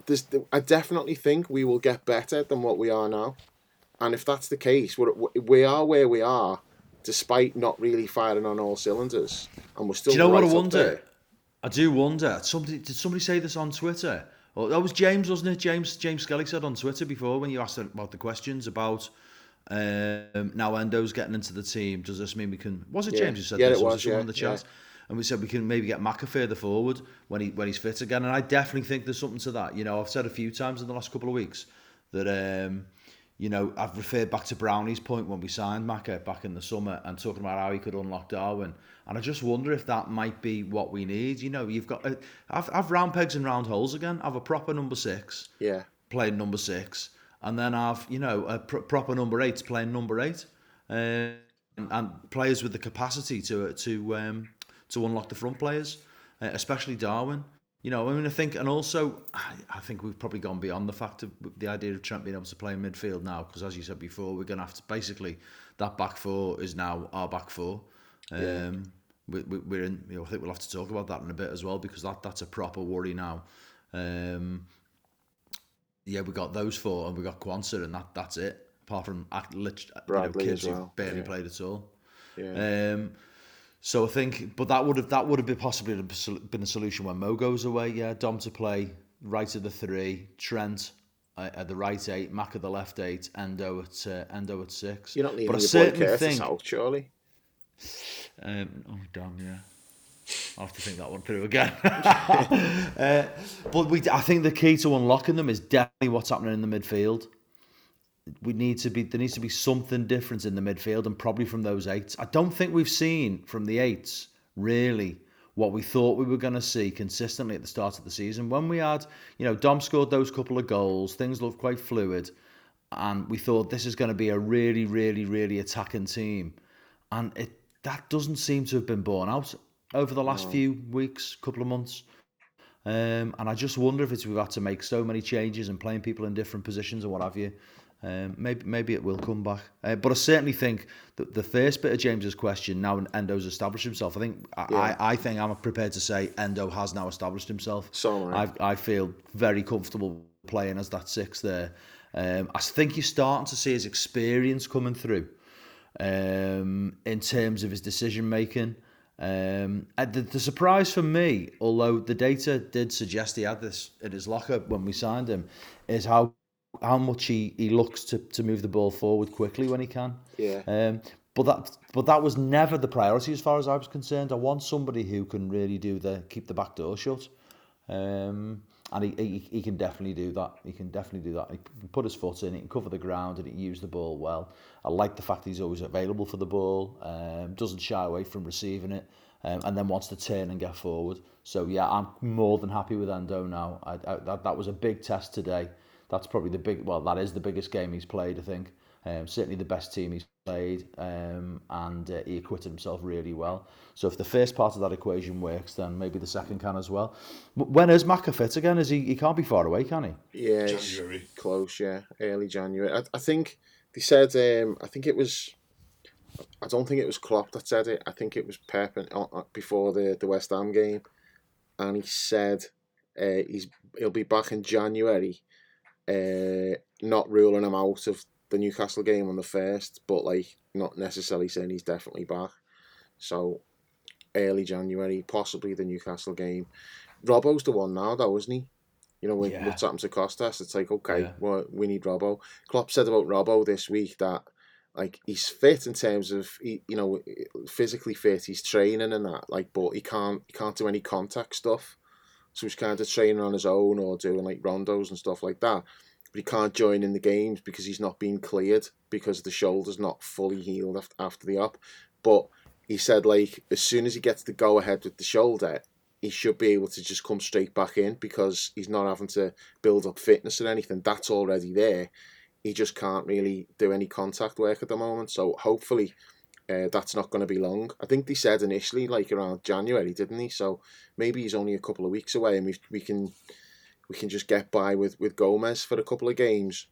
there's I definitely think we will get better than what we are now. And if that's the case, we are where we are, despite not really firing on all cylinders, and we're still.
Do you know what I wonder?
there.
I do wonder. Somebody did somebody say this on Twitter? Oh, that was James, wasn't it? James James Skelly said on Twitter before when you asked about the questions about um, now Endo's getting into the team. Does this mean we can? Was it
Yeah.
James who said
Yeah,
this?
it was,
someone
yeah,
in the chat? And we said we can maybe get Macca further forward when he when he's fit again. And I definitely think there's something to that. You know, I've said a few times in the last couple of weeks that um, you know I've referred back to Brownie's point when we signed Macca back in the summer and talking about how he could unlock Darwin. And I just wonder if that might be what we need. You know, you've got uh, have, I've round pegs and round holes again. I've a proper number six
Yeah,
playing number six, and then I've, you know a pr- proper number eight playing number eight, uh, and, and players with the capacity to to um, to unlock the front players, uh, especially Darwin. You know, I mean, I think, and also, I I think we've probably gone beyond the fact of the idea of Trent being able to play in midfield now, because as you said before, we're going to have to basically that back four is now our back four. Um, we, we, we're in. You know, I think we'll have to talk about that in a bit as well, because that that's a proper worry now. Um, yeah, we got those four, and we got Quansah, and that that's it. Apart from act, lit, you know, kids
as
who barely
yeah.
played at all.
yeah.
Um, so I think, but that would have that would have been possibly been a solution when Mo goes away. Yeah, Dom to play right at the three, Trent uh, at the right eight, Mac at the left eight, Endo at uh, Endo at six.
You're not leaving
but I
your boy
certainly
Curtis
think.
out, surely.
Um, oh damn, yeah. I'll have to think that one through again. uh, but we, I think the key to unlocking them is definitely what's happening in the midfield. We need to be there needs to be something different in the midfield, and probably from those eights. I don't think we've seen from the eights really what we thought we were going to see consistently at the start of the season. When we had, you know, Dom scored those couple of goals, things looked quite fluid, and we thought this is going to be a really, really, really attacking team, and it that doesn't seem to have been borne out over the last few weeks, couple of months. Um, and I just wonder if it's we've had to make so many changes and playing people in different positions and what have you. Um, maybe maybe it will come back. Uh, but I certainly think that the first bit of James's question now Endo's established himself. I think I, I, I think I'm prepared to say Endo has now established himself.
So I.
I I feel very comfortable playing as that six there. Um, I think you're starting to see his experience coming through um, in terms of his decision making. Um, the, the surprise for me, although the data did suggest he had this in his locker when we signed him, is how how much he, he looks to, to move the ball forward quickly when he can.
Yeah.
Um, but that but that was never the priority as far as I was concerned. I want somebody who can really do the keep the back door shut. Um, and he, he, he can definitely do that. He can definitely do that. He can put his foot in, he can cover the ground, and he can use the ball well. I like the fact he's always available for the ball, um, doesn't shy away from receiving it, um, and then wants to turn and get forward. So yeah, I'm more than happy with Endo now. I, I, that that was a big test today. That's probably the big. Well, that is the biggest game he's played. I think. Um, certainly the best team he's played, um, and uh, he acquitted himself really well. So if the first part of that equation works, then maybe the second can as well. When is Macca fit again? Is he? He can't be far away, can
he? Yeah,
January.
close. Yeah, early January. I, I think they said. Um, I think it was. I don't think it was Klopp that said it. I think it was Pep and, uh, before the the West Ham game, and he said uh, he's he'll be back in January. Uh, not ruling him out of the Newcastle game on the first, but like not necessarily saying he's definitely back. So early January, possibly the Newcastle game. Robbo's the one now, though, isn't he? You know, yeah. what's happened to Kostas? It's like, okay, yeah. well, we need Robbo. Klopp said about Robbo this week that like he's fit in terms of he, you know physically fit. He's training and that, like, but he can't he can't do any contact stuff. So he's kind of training on his own or doing like rondos and stuff like that but he can't join in the games because he's not being cleared because the shoulder's not fully healed after, the op. But he said like as soon as he gets the go ahead with the shoulder, he should be able to just come straight back in because he's not having to build up fitness or anything. That's already there. He just can't really do any contact work at the moment. So hopefully uh, that's not going to be long. I think they said initially like around January, didn't he? So maybe he's only a couple of weeks away, and we we can we can just get by with, with Gomez for a couple of games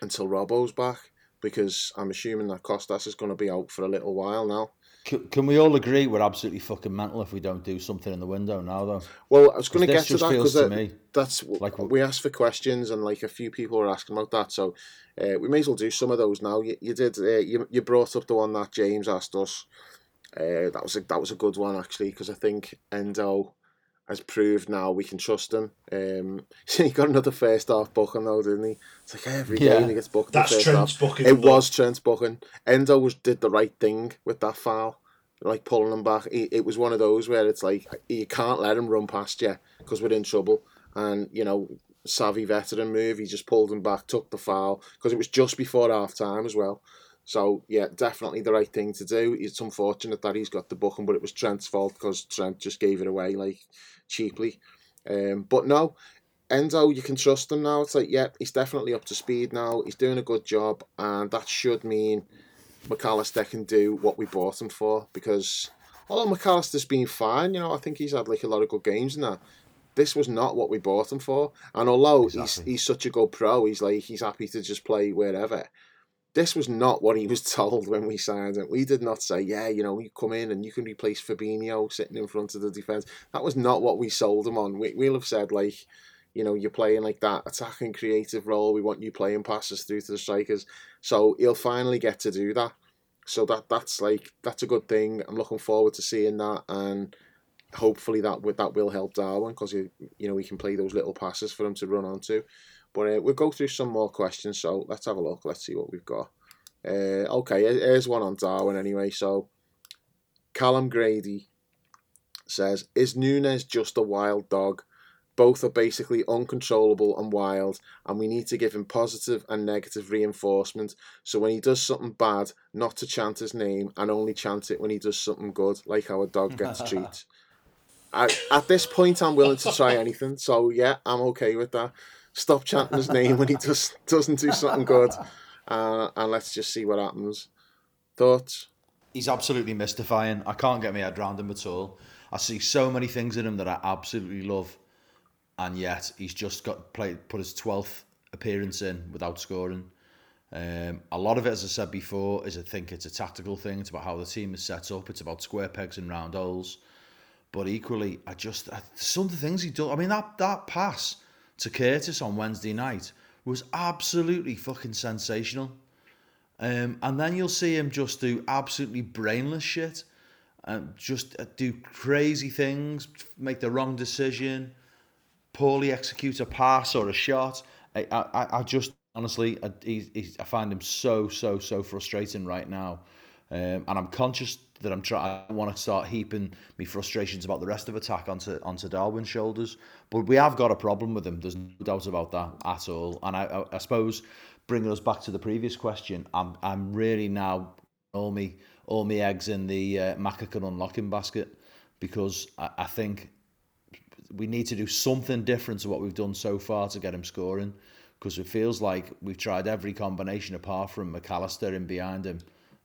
until Robbo's back because I'm assuming that Kostas is going to be out for a little while now.
Can, can we all agree we're absolutely fucking mental if we don't do something in the window now, though?
Well, I was going to get to that because that, that's like we asked for questions and like a few people were asking about that, so uh, we may as well do some of those now. You, you did uh, you, you brought up the one that James asked us. Uh, that was a, that was a good one actually because I think Endo has proved now we can trust him. Um, he got another first half booking though, didn't he? It's like every yeah. game he gets booked.
That's Trent's half. booking.
It though. was Trent's booking. Endo was did the right thing with that foul, like pulling him back. It, it was one of those where it's like you can't let him run past you because we're in trouble. And you know, savvy veteran move. He just pulled him back, took the foul because it was just before half time as well. So yeah, definitely the right thing to do. It's unfortunate that he's got the booking, but it was Trent's fault because Trent just gave it away like cheaply. Um, but no, Endo, you can trust him now. It's like yeah, he's definitely up to speed now. He's doing a good job, and that should mean Mac Allister can do what we bought him for. Because although Mac Allister's been fine, you know, I think he's had like a lot of good games in that this was not what we bought him for. And although exactly. he's he's such a good pro, he's like he's happy to just play wherever this was not what he was told when we signed him. We did not say, yeah, you know, you come in and you can replace Fabinho sitting in front of the defence. That was not what we sold him on. We, we'll have said, like, you know, you're playing like that attacking creative role. We want you playing passes through to the strikers. So he'll finally get to do that. So that that's like that's a good thing. I'm looking forward to seeing that, and hopefully that that will help Darwin because you you know he can play those little passes for him to run onto. But uh, we'll go through some more questions. So let's have a look. Let's see what we've got. Uh, okay, here's one on Darwin anyway. So Callum Grady says, Is Nunez just a wild dog? Both are basically uncontrollable and wild, and we need to give him positive and negative reinforcement. So when he does something bad, not to chant his name and only chant it when he does something good, like how a dog gets treats. At, at this point, I'm willing to try anything. So yeah, I'm okay with that stop chanting his name when he does doesn't do something good, uh, and let's just see what happens. Thoughts?
He's absolutely mystifying. I can't get my head around him at all. I see so many things in him that I absolutely love, and yet he's just got played put his twelfth appearance in without scoring. Um, a lot of it, as I said before, is I think it's a tactical thing. It's about how the team is set up. It's about square pegs and round holes. But equally, I just I, some of the things he does. I mean, that that pass to Curtis on Wednesday night was absolutely fucking sensational. Um, and then you'll see him just do absolutely brainless shit and just uh, do crazy things, make the wrong decision, poorly execute a pass or a shot. I, I, I just honestly, I, he, I find him so, so, so frustrating right now. Um, and I'm conscious that I'm trying. I want to start heaping me frustrations about the rest of attack onto onto Darwin's shoulders. But we have got a problem with him. There's no doubt about that at all. And I, I, I suppose bringing us back to the previous question, I'm I'm really now all me all me eggs in the uh, Makakan unlocking basket because I, I think we need to do something different to what we've done so far to get him scoring because it feels like we've tried every combination apart from Mac Allister in behind him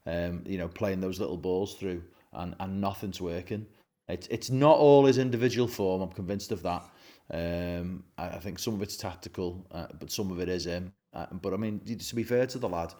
um, you know, playing those little balls through and, and nothing's working. It's, it's not all his individual form, I'm convinced of that. Um, I, I think some of it's tactical, uh, but some of it is him. Uh, but I mean, to be fair to the lad,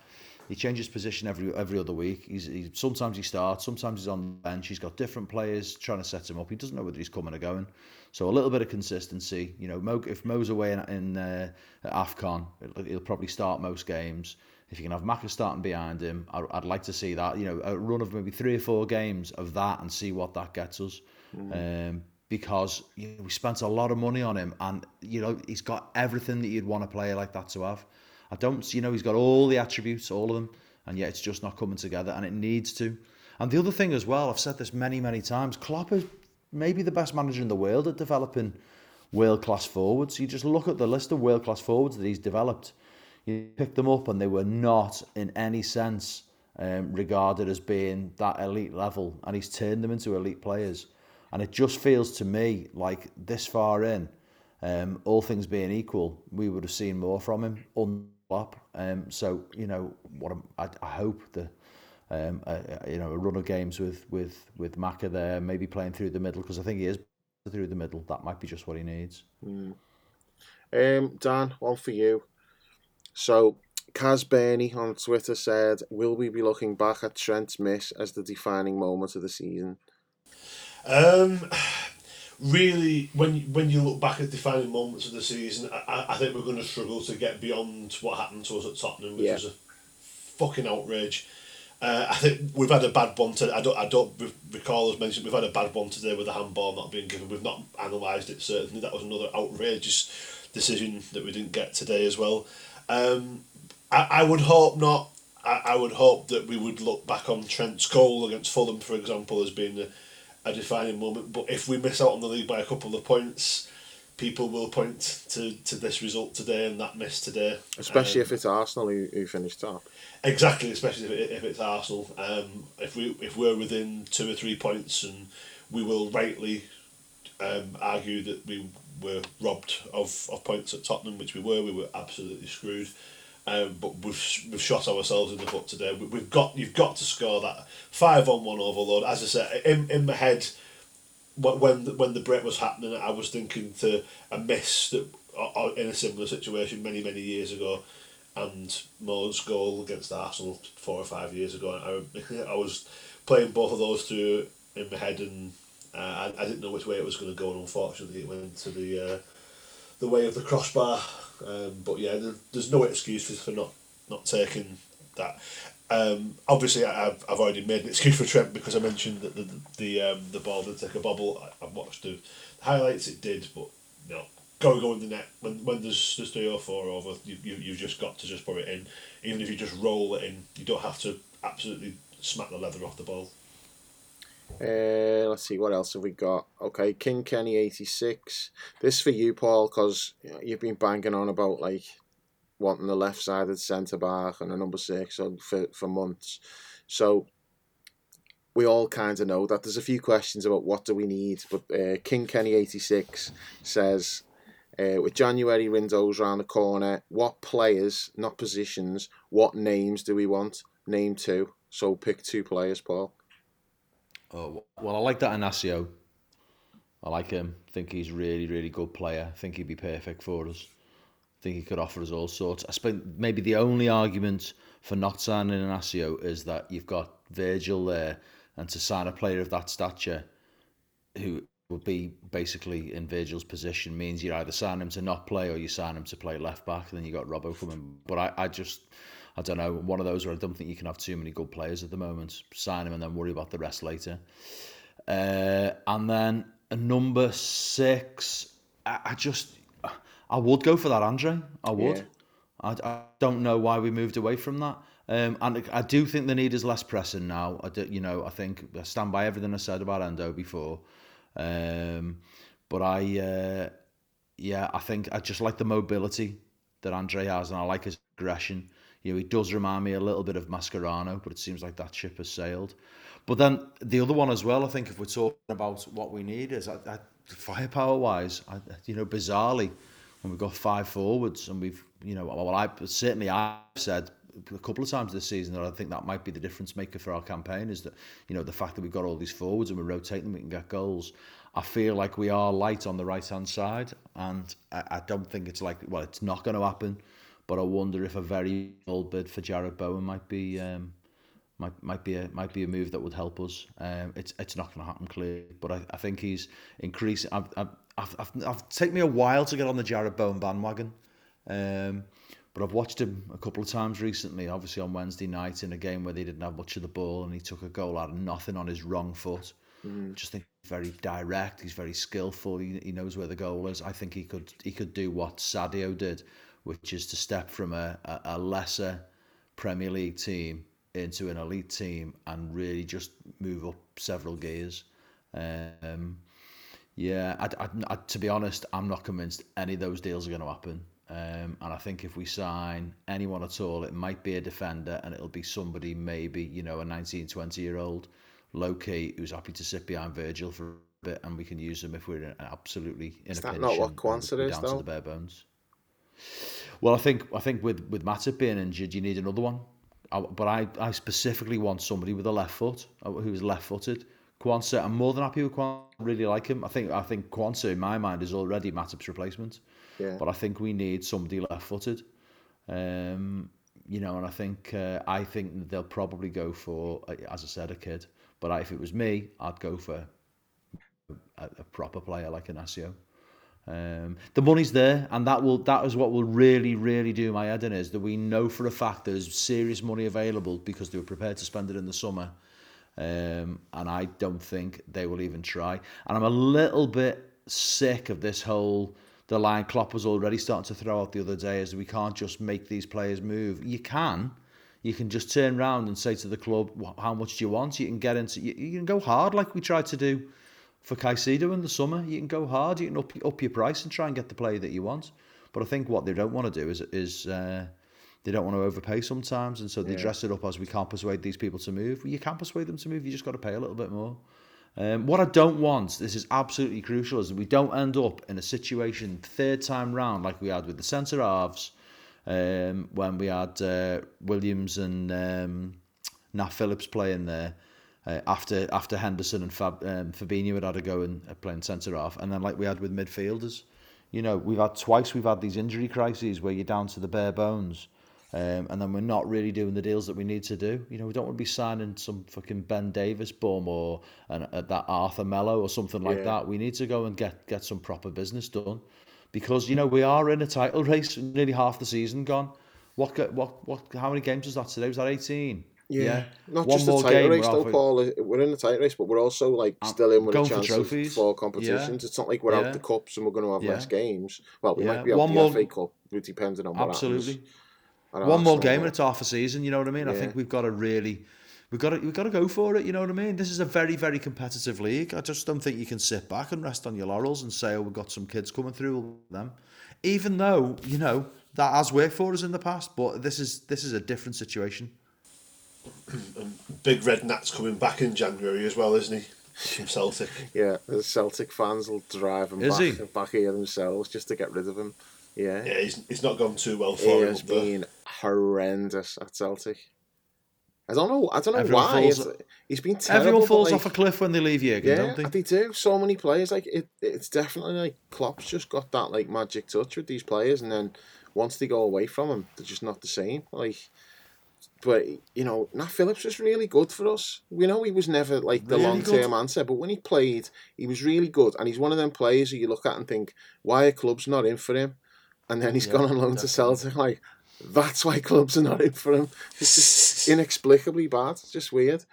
he changes position every every other week. He's he, sometimes he starts, sometimes he's on the bench. He's got different players trying to set him up. He doesn't know whether he's coming or going. So a little bit of consistency. You know, Mo, if Mo's away in, in uh, Afcon, he'll probably start most games if you can have Macca starting behind him, I, I'd like to see that. You know, a run of maybe three or four games of that and see what that gets us. Mm. Um, because you know, we spent a lot of money on him, and you know he's got everything that you'd want a player like that to have. I don't, you know, he's got all the attributes, all of them, and yet it's just not coming together, and it needs to. And the other thing as well, I've said this many, many times. Klopp is maybe the best manager in the world at developing world class forwards. You just look at the list of world class forwards that he's developed you picked them up and they were not in any sense um, regarded as being that elite level, and he's turned them into elite players. And it just feels to me like this far in, um, all things being equal, we would have seen more from him on up. Um, so you know what I, I hope the um, you know a run of games with with with Macca there, maybe playing through the middle because I think he is through the middle. That might be just what he needs.
Mm. Um, Dan, one for you. So, Kaz Burney on Twitter said, Will we be looking back at Trent's miss as the defining moment of the season?
Um, really, when when you look back at defining moments of the season, I, I think we're going to struggle to get beyond what happened to us at Tottenham, which yeah. was a fucking outrage. Uh, I think we've had a bad one today. I don't. I don't recall as mentioned. We've had a bad one today with the handball not being given. We've not analysed it. Certainly, that was another outrageous decision that we didn't get today as well. Um, I, I would hope not. I, I would hope that we would look back on Trent's goal against Fulham, for example, as being a, a defining moment. But if we miss out on the league by a couple of points, people will point to, to this result today and that miss today.
Especially um, if it's Arsenal who, who finished top.
Exactly, especially if, it, if it's Arsenal. Um, if we if we're within two or three points, and we will rightly um, argue that we were robbed of, of points at Tottenham, which we were. We were absolutely screwed. Um, but we've we've shot ourselves in the foot today. We, we've got you've got to score that five on one overload. As I said, in in my head, when the, when the break was happening, I was thinking to a miss that in a similar situation many many years ago, and Mo's goal against Arsenal four or five years ago. I I was playing both of those two in my head and uh, I, I didn't know which way it was going to go, and unfortunately, it went to the uh, the way of the crossbar. Um, but yeah, there, there's no excuse for, not not taking that. Um, obviously, I, I've, I've already made an excuse for Trent because I mentioned that the the, the, um, the ball did take a bobble. I, have watched the highlights; it did, but no, go go in the net when when there's there's three or four over. You you you've just got to just put it in, even if you just roll it in. You don't have to absolutely smack the leather off the ball.
Uh, let's see what else have we got. Okay, King Kenny eighty six. This for you, Paul, because you've been banging on about like wanting the left sided centre back and a number six for for months. So we all kind of know that there's a few questions about what do we need. But uh, King Kenny eighty six says. Uh, with January windows around the corner, what players, not positions, what names do we want? Name two. So pick two players, Paul.
Oh, well, I like that Inacio. I like him. I think he's really, really good player. I think he'd be perfect for us. I think he could offer us all sorts. I spent maybe the only argument for not signing Inacio is that you've got Virgil there, and to sign a player of that stature, who would be basically in Virgil's position means you either sign him to not play or you sign him to play left back. And then you got Robbo coming. But I, I just, I don't know, one of those where I don't think you can have too many good players at the moment. Sign him and then worry about the rest later. Uh, and then a number six, I, I just, I would go for that Andre. I would.
Yeah.
I, I don't know why we moved away from that. Um, and I do think the need is less pressing now. I do, you know, I think I stand by everything I said about Endo before. Um, but I, uh, yeah, I think I just like the mobility that Andre has, and I like his aggression. You know, he does remind me a little bit of Mascherano, but it seems like that ship has sailed. But then the other one as well, I think, if we're talking about what we need, is I, I, firepower wise, I, you know, bizarrely, when we've got five forwards and we've, you know, well, I certainly I've said a couple of times this season that I think that might be the difference maker for our campaign is that you know the fact that we've got all these forwards and we're rotating them, we can get goals. I feel like we are light on the right hand side, and I, I don't think it's like well, it's not going to happen. But I wonder if a very old bid for Jarrod Bowen might be um, might might be a might be a move that would help us. Um, it's it's not going to happen clearly, but I, I think he's increasing. I've, I've, I've, I've, I've taken me a while to get on the Jarrod Bowen bandwagon. Um, but I've watched him a couple of times recently, obviously on Wednesday night in a game where they didn't have much of the ball and he took a goal out of nothing on his wrong foot. Mm. Just think very direct, he's very skillful, he, he knows where the goal is. I think he could he could do what Sadio did, which is to step from a, a, lesser Premier League team into an elite team and really just move up several gears. Um, yeah, I, I, I, to be honest, I'm not convinced any of those deals are going to happen. Um, and I think if we sign anyone at all, it might be a defender and it'll be somebody, maybe, you know, a 19, 20 year old low key who's happy to sit behind Virgil for a bit and we can use them if we're absolutely in
is
a
that
pinch.
not what Quansah is,
down
though?
to the bare bones. Well, I think I think with with Matip being injured, you need another one. I, but I, I specifically want somebody with a left foot uh, who's left footed. Quansah, I'm more than happy with Quansah. I really like him. I think I think Quansah, in my mind, is already Matip's replacement.
Yeah.
But I think we need somebody left-footed. Um, you know, and I think uh, I think they'll probably go for, uh, as I said, a kid. But if it was me, I'd go for a, a proper player like Inacio. Um, the money's there, and that will that is what will really, really do my head in is that we know for a fact there's serious money available because they were prepared to spend it in the summer. Um, and I don't think they will even try. And I'm a little bit sick of this whole the line Klopp was already starting to throw out the other day is we can't just make these players move. You can. You can just turn around and say to the club, how much do you want? You can get into, you, you can go hard like we tried to do for Caicedo in the summer. You can go hard, you can up, up your price and try and get the player that you want. But I think what they don't want to do is, is uh, they don't want to overpay sometimes. And so they
Yeah.
dress it up as we can't persuade these people to move. Well, you can't persuade them to move, you just got to pay a little bit more. Um, what I don't want, this is absolutely crucial, is that we don't end up in a situation third time round like we had with the centre halves um, when we had uh, Williams and um, Nat Phillips playing there uh, after after Henderson and Fab, um, Fabinho had had a go and uh, playing centre half, and then like we had with midfielders. You know, we've had twice we've had these injury crises where you're down to the bare bones. Um, and then we're not really doing the deals that we need to do. You know, we don't want to be signing some fucking Ben Davies bum or an, uh, that Arthur Melo or something like
Yeah.
that. We need to go and get get some proper business done, because you know we are in a title race. Nearly half the season gone. What what what? How many games was that today? Was that eighteen?
Yeah, not
One
just title
game,
race though, Paul. We're in the title race, but we're also like still in with a
chance for
chance of
trophies.
four competitions. It's not like we're
Yeah.
out the cups and we're going to have
Yeah.
less games. Well, we
Yeah.
might be out
One
the
more-
FA Cup, depending on what
Absolutely. One more game and it's half a season. You know what I mean? I think we've got to really, we've got to we've got to go for it. You know what I mean? This is a very very competitive league. I just don't think you can sit back and rest on your laurels and say, "Oh, we've got some kids coming through with them," even though you know that has worked for us in the past. But this is this is a different situation.
Big Red Nat's coming back in January as well, isn't he? From Celtic.
Yeah, the Celtic fans will drive him back,
he?
back here themselves just to get rid of him. Yeah,
Yeah, he's, he's not gone too well
he
for him He
has
up there.
been horrendous at Celtic. I don't know. I don't know
Everyone
why.
falls-
It's- he's been terrible.
Everyone falls
like,
off a cliff when they leave Jurgen,
Yeah,
don't they?
they do. So many players. Like it, it's definitely like Klopp's just got that like magic touch with these players, and then once they go away from him, they're just not the same. Like but you know, Nat Phillips was really good for us. We know he was never like the
Really
long term answer, but when he played, he was really good. And he's one of them players who you look at and think, why are clubs not in for him? And then he's
Yeah,
gone on loan to
definitely.
Celtic. Like, that's why clubs are not in for him. It's just inexplicably bad. It's just weird.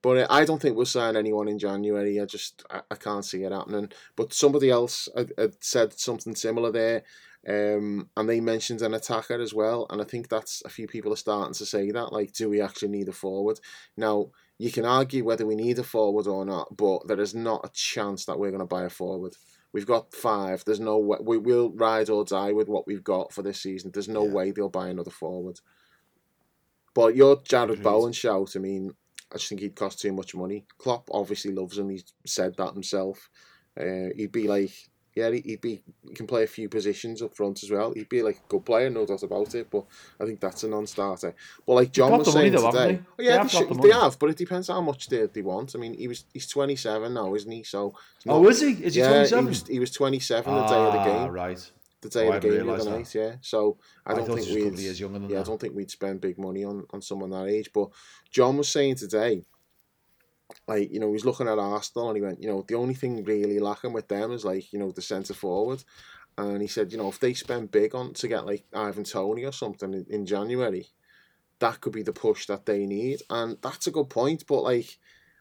But uh, I don't think we'll sign anyone in January. I just I, I can't see it happening. But somebody else had, had said something similar there, um, and they mentioned an attacker as well. And I think that's a few people are starting to say that. Like, do we actually need a forward? Now you can argue whether we need a forward or not, but there is not a chance that we're going to buy a forward. We've got five. There's no way we will ride or die with what we've got for this season. There's no
Yeah.
way they'll buy another forward. But your
Jarrod
Bowen shout, I mean, I just think he'd cost too much money. Klopp obviously loves him. He's said that himself. Uh, he'd be like, yeah, he- he'd be. He can play a few positions up front as well. He'd be like a good player, no doubt about it. But I think that's a non-starter. But like John was saying
though,
today,
they?
oh, yeah,
They
they,
have got
should,
the
they have. But it depends how much they, they want. I mean, he was he's twenty seven now, isn't he? So it's
Oh, is he? Is he
yeah,
27?
he was he was twenty seven the day of the
Ah,
game.
right.
The day
Oh,
of the game the other night. Yeah. So I
I
don't think
he was a couple
we'd.
of years younger than
Yeah, I don't think we'd spend big money on, on someone that age. But John was saying today, like, you know, he's looking at Arsenal and he went, you know, the only thing really lacking with them is like, you know, the centre forward. And he said, you know, if they spend big on to get like Ivan Toney or something in, in January, that could be the push that they need. And that's a good point. But like,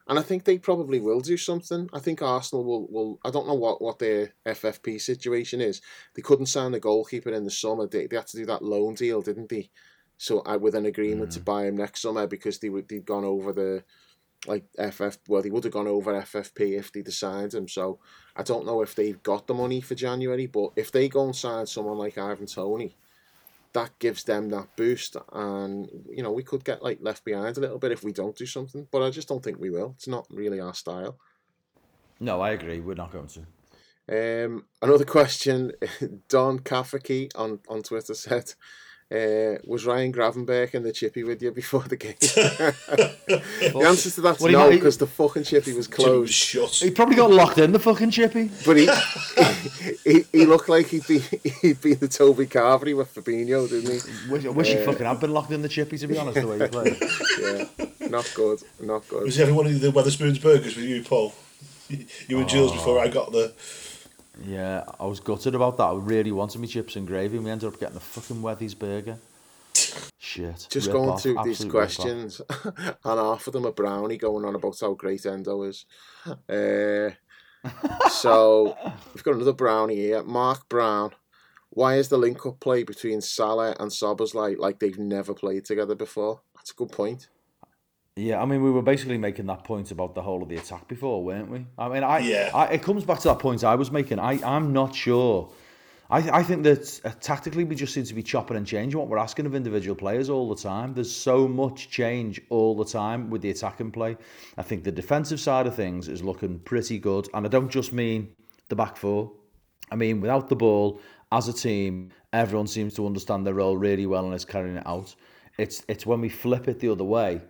and I think they probably will do something. I think Arsenal will, will I don't know what, what their FFP situation is. They couldn't sign the goalkeeper in the summer. They, they had to do that loan deal, didn't they? So uh, with an agreement to buy him next summer because they would they'd gone over the like FF well they would have gone over FFP if they'd signed him. So I don't know if they've got the money for January, but if they go and sign someone like Ivan Toney, that gives them that boost and you know we could get like left behind a little bit if we don't do something. But I just don't think we will. It's not really our style.
No, I agree. We're not going to.
Um, another question, Don Kafaki on, on Twitter said, uh, was Ryan Gravenberch in the chippy with you before the game? the answer to that's
Well,
no, because the fucking chippy was closed.
He probably got locked in the fucking chippy.
But he, he he looked like he'd be he'd be the Toby Carvery with Fabinho, didn't he?
Wish, I wish he
Uh,
fucking had been locked in the chippy, to be honest, the way he played.
Yeah, not good, not good.
Was everyone eating the Wetherspoons burgers with you, Paul? You and Jules before I got the.
Yeah, I was gutted about that. I really wanted me chips and gravy, and we ended up getting the fucking Wethy's burger. Shit.
Just going
off,
through these
absolute rip off.
questions, and half of them are brownie going on about how great Endo is. Uh, so we've got another brownie here, Mark Brown. Why is the link-up play between Salah and Sobers like like they've never played together before? That's a good point.
Yeah, I mean, we were basically making that point about the whole of the attack before, weren't we? I mean, I,
Yeah.
I it comes back to that point I was making. I, I'm not sure. I, I think that uh, tactically we just seem to be chopping and changing what we're asking of individual players all the time. There's so much change all the time with the attacking play. I think the defensive side of things is looking pretty good, and I don't just mean the back four. I mean, without the ball, as a team, everyone seems to understand their role really well and is carrying it out. It's it's when we flip it the other way,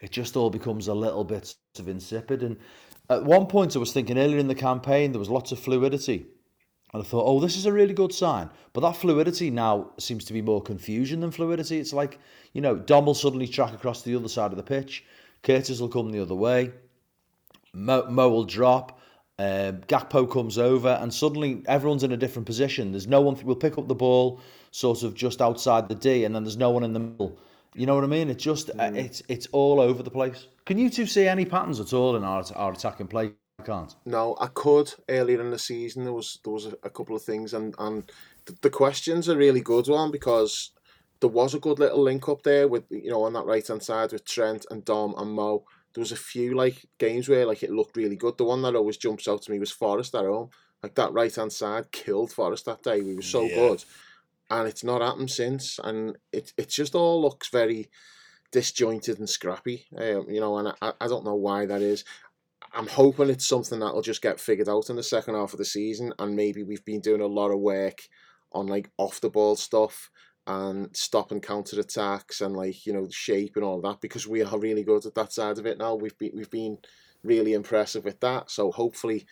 it just all becomes a little bit of insipid. And at one point, I was thinking earlier in the campaign, there was lots of fluidity. And I thought, oh, this is a really good sign. But that fluidity now seems to be more confusion than fluidity. It's like, you know, Dom will suddenly track across the other side of the pitch, Curtis will come the other way, Mo, Mo will drop, um, Gakpo comes over, and suddenly everyone's in a different position. There's no one will pick up the ball sort of just outside the D, and then there's no one in the middle. You know what I mean? It just uh, it's it's all over the place. Can you two see any patterns at all in our our attacking play? I can't.
No, I could earlier in the season. There was there was a, a couple of things, and and the, the questions are really good one because there was a good little link up there with you know on that right hand side with Trent and Dom and Mo. There was a few like games where like it looked really good. The one that always jumps out to me was Forest at home. Like that right hand side killed Forest that day. We were so
Yeah.
good, and it's not happened since. And it it just all looks very disjointed and scrappy. Um, you know, and I, I don't know why that is. I'm hoping it's something that'll just get figured out in the second half of the season, and maybe we've been doing a lot of work on like off the ball stuff and stop and counter attacks and like you know the shape and all that because we are really good at that side of it now. We've been we've been really impressive with that. So hopefully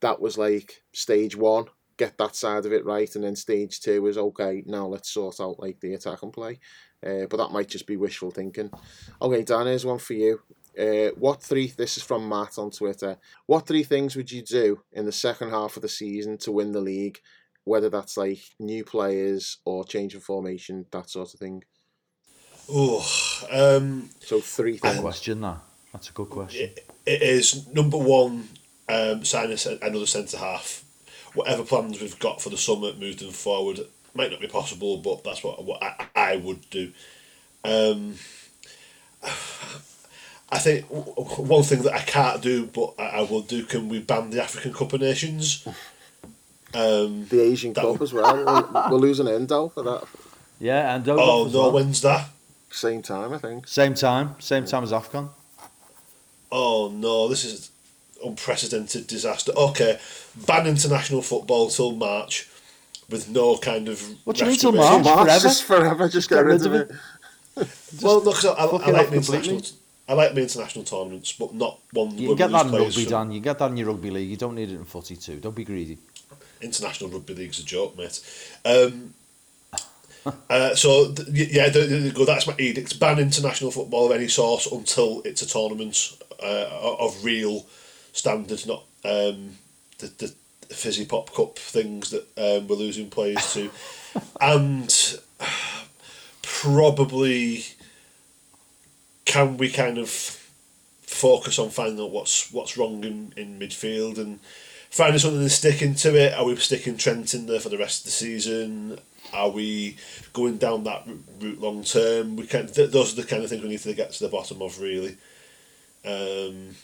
that was like stage one get that side of it right, and then stage two is okay. Now let's sort out like the attack and play. Uh, but that might just be wishful thinking. Okay, Dan, here's one for you. Uh, what three? This is from Matt on Twitter. What three things would you do in the second half of the season to win the league? Whether that's like new players or change of formation, that sort of thing.
Oh, um,
So three
Good
things.
question, that. That's a good question.
it, it is number one. Um, sign another centre half. Whatever plans we've got for the summer, move them forward. Might not be possible, but that's what what I, I would do. Um, I think w- w- one thing that I can't do, but I, I will do. Can we ban the African Cup of Nations? Um,
The Asian
That
Cup
would-
as well. We're, we're losing Endo for that.
Yeah, and
oh
as
no,
well.
when's that?
Same time, I think.
Same time, same time as AFCON.
Oh no, this is unprecedented disaster. Okay, ban international football till March, with no kind of.
What do you mean till. March?
March
forever?
just forever. Just get, rid of it.
Well, no, 'cause I, I, I like
off
my international.
completely.
I like my international tournaments, but not one.
You get that in rugby,
from-
Dan. You get that in your rugby league. You don't need it in footy too. Don't be greedy.
International rugby league's a joke, mate. Um, uh, so th- yeah, there, there go. That's my edict: ban international football of any sort until it's a tournament uh, of real standards, not um, the the fizzy pop cup things that um, we're losing players to, and probably can we kind of focus on finding out what's what's wrong in, in midfield and finding something and sticking to it. Are we sticking Trent in there for the rest of the season? Are we going down that route long term? We can. Th- those are the kind of things we need to get to the bottom of, really. Um,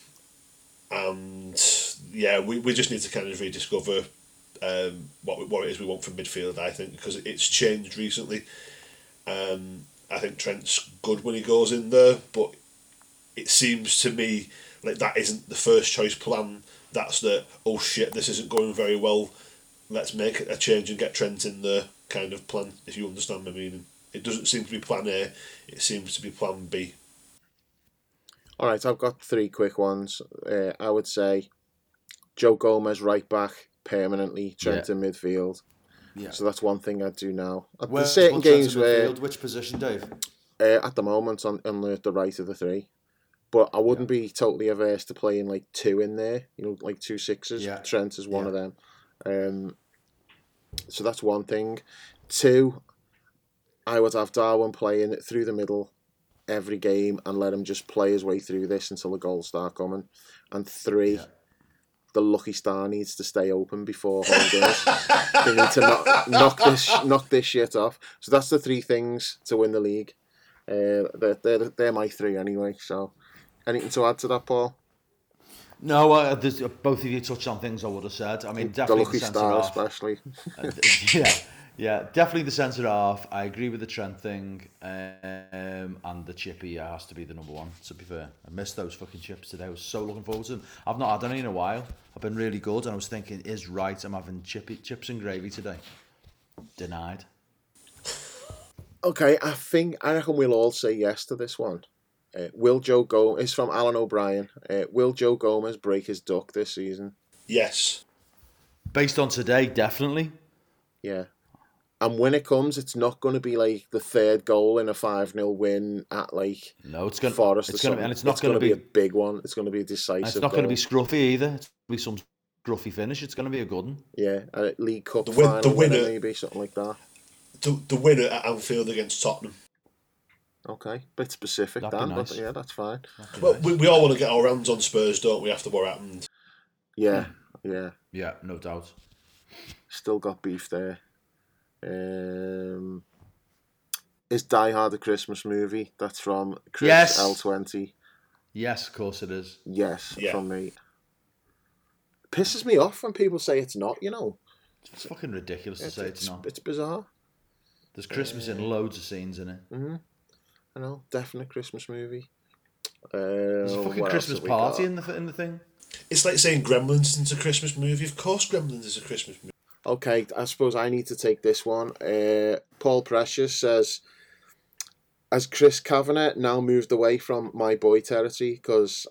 and yeah, we, we just need to kind of rediscover um, what what it is we want from midfield. I think because it's changed recently. Um, I think Trent's good when he goes in there, but it seems to me like that isn't the first choice plan. That's the oh shit, this isn't going very well. Let's make a change and get Trent in there kind of plan. If you understand my meaning, it doesn't seem to be plan A. It seems to be plan B.
All right, I've got three quick ones. Uh, I would say Joe Gomez right back permanently, Trent in midfield.
Yeah.
So that's one thing I'd do now. Uh,
Where-
There's certain games
in
where,
midfield? Which position, Dave?
uh, at the moment, on, on the, the right of the three. But I wouldn't be totally averse to playing like two in there, you know, like two sixes.
Yeah.
Trent is one
Yeah.
of them. Um, so that's one thing. Two, I would have Darwin playing through the middle every game and let him just play his way through this until the goals start coming. And three,
Yeah.
the lucky star needs to stay open before they need to knock, knock this knock this shit off. So that's the three things to win the league. Uh, they're, they're, they're my three anyway. So anything to add to that, Paul?
No, uh, uh, both of you touched on things I would have said. I mean,
The
definitely
lucky
the centre
star, especially.
Uh, yeah, yeah, definitely the centre half. I agree with the Trent thing, um, and the chippy has to be the number one. To be fair, I missed those fucking chips today. I was so looking forward to them. I've not had any in a while. I've been really good, and I was thinking, is right. I'm having chippy chips and gravy today. Denied.
Okay, I think I reckon we'll all say yes to this one. Uh, will Joe Gomez? It's from Alan O'Brien. Uh, will Joe Gomez break his duck this season?
Yes.
Based on today, definitely.
Yeah. And when it comes, it's not going to be like the third goal in a 5 0 win at like
No, it's gonna.
Forest
it's gonna,
something.
and it's not
gonna
gonna, be.
a big one. It's going to be a
and
decisive.
it's not going to be scruffy either. It's gonna be some scruffy finish. It's going to be a good one.
Yeah, a League Cup
The win-
final
the
winner,
winner-
maybe something like that.
The, the winner at Anfield against Tottenham.
Okay, bit specific,
That'd be
Dan,
nice.
but yeah, that's fine.
Well,
nice.
we, we all want to get our hands on Spurs, don't we? After what happened.
Yeah, yeah,
yeah, no doubt.
still got beef there. Um, is Die Hard a Christmas movie? That's from Chris
Yes.
L20.
Yes, of course it is.
Yes,
Yeah.
from me. Pisses me off when people say it's not, you know.
It's fucking ridiculous to say it's,
it's,
not.
it's bizarre.
There's Christmas in loads of scenes in it. Mm-hmm.
I know, definite Christmas movie. Uh,
There's a fucking Christmas party
got?
in the in the thing.
It's like saying Gremlins isn't a Christmas movie. Of course, Gremlins is a Christmas movie.
Okay, I suppose I need to take this one. Uh, Paul Precious says, "Has Chris Kavanagh now moved away from my boy territory? Because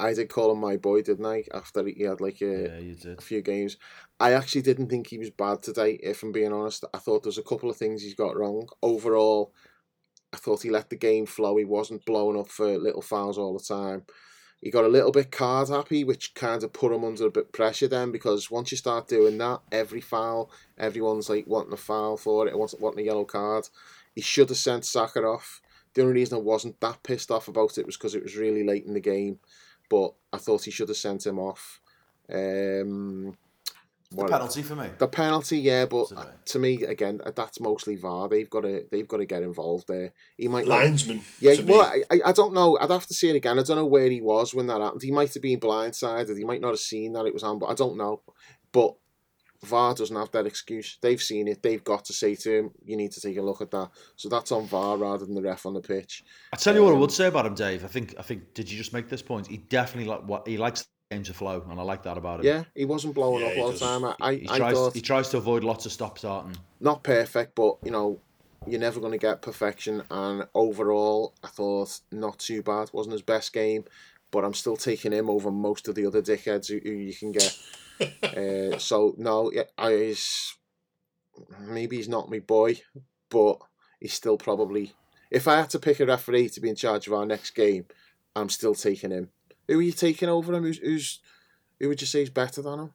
I did call him my boy, didn't I? After he had like a,
Yeah,
a few games. I actually didn't think he was bad today, if I'm being honest. I thought there's a couple of things he's got wrong. Overall, I thought he let the game flow. He wasn't blowing up for little fouls all the time. He got a little bit card happy, which kind of put him under a bit pressure then because once you start doing that, every foul, everyone's like wanting a foul for it, wanting, wanting a yellow card. He should have sent Saka off. The only reason I wasn't that pissed off about it was because it was really late in the game, but I thought he should have sent him off. Um, what-
Penalty for me.
the penalty, yeah, but
Today.
to me, again, that's mostly VAR. They've got to, they've got to get involved there. He might not
Linesman.
yeah, well, I, I- I don't know. I'd have to see it again. I don't know where he was when that happened. He might have been blindsided. He might not have seen that it was on, but I don't know. But VAR doesn't have that excuse. They've seen it. They've got to say to him, "You need to take a look at that." So that's on VAR rather than the ref on the pitch.
I tell you what I
Um,
would say about him, Dave. I think I think did you just make this point? He definitely like what he likes the game to flow, and I like that about him.
Yeah, he wasn't blowing
Yeah,
up
he
all the time. I, I,
He
I
tries
thought
he tries to avoid lots of stop starting.
not perfect, but you know, you're never going to get perfection. And overall, I thought not too bad. wasn't his best game, but I'm still taking him over most of the other dickheads who, who you can get. uh, so no, yeah, I is maybe he's not my boy, but he's still probably. If I had to pick a referee to be in charge of our next game, I'm still taking him. Who are you taking over him? Who's, who's who would you say is better than him?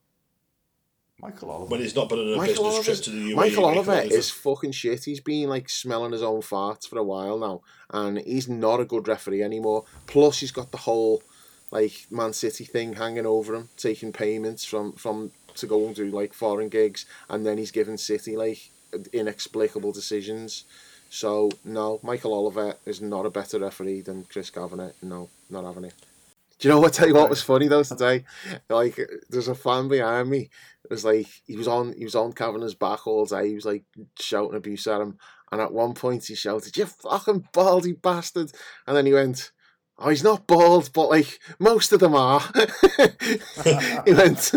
Michael Oliver.
when he's not been on a
Michael
business
Oliver's,
trip to the UAE.
Michael Oliver
Oliver.
is fucking shit. He's been like smelling his own farts for a while now, and he's not a good referee anymore. Plus, he's got the whole like Man City thing hanging over him, taking payments from from to go and do like foreign gigs, and then he's given City like inexplicable decisions. So no, Michael Oliver is not a better referee than Chris Kavanagh. No, not having it. Do you know what? Tell you what was funny though today. Like, there's a fan behind me. It was like he was on he was on Kavanagh's back all day. He was like shouting abuse at him, and at one point he shouted, "You fucking baldy bastard!" And then he went, "Oh, he's not bald, but like most of them are." he went.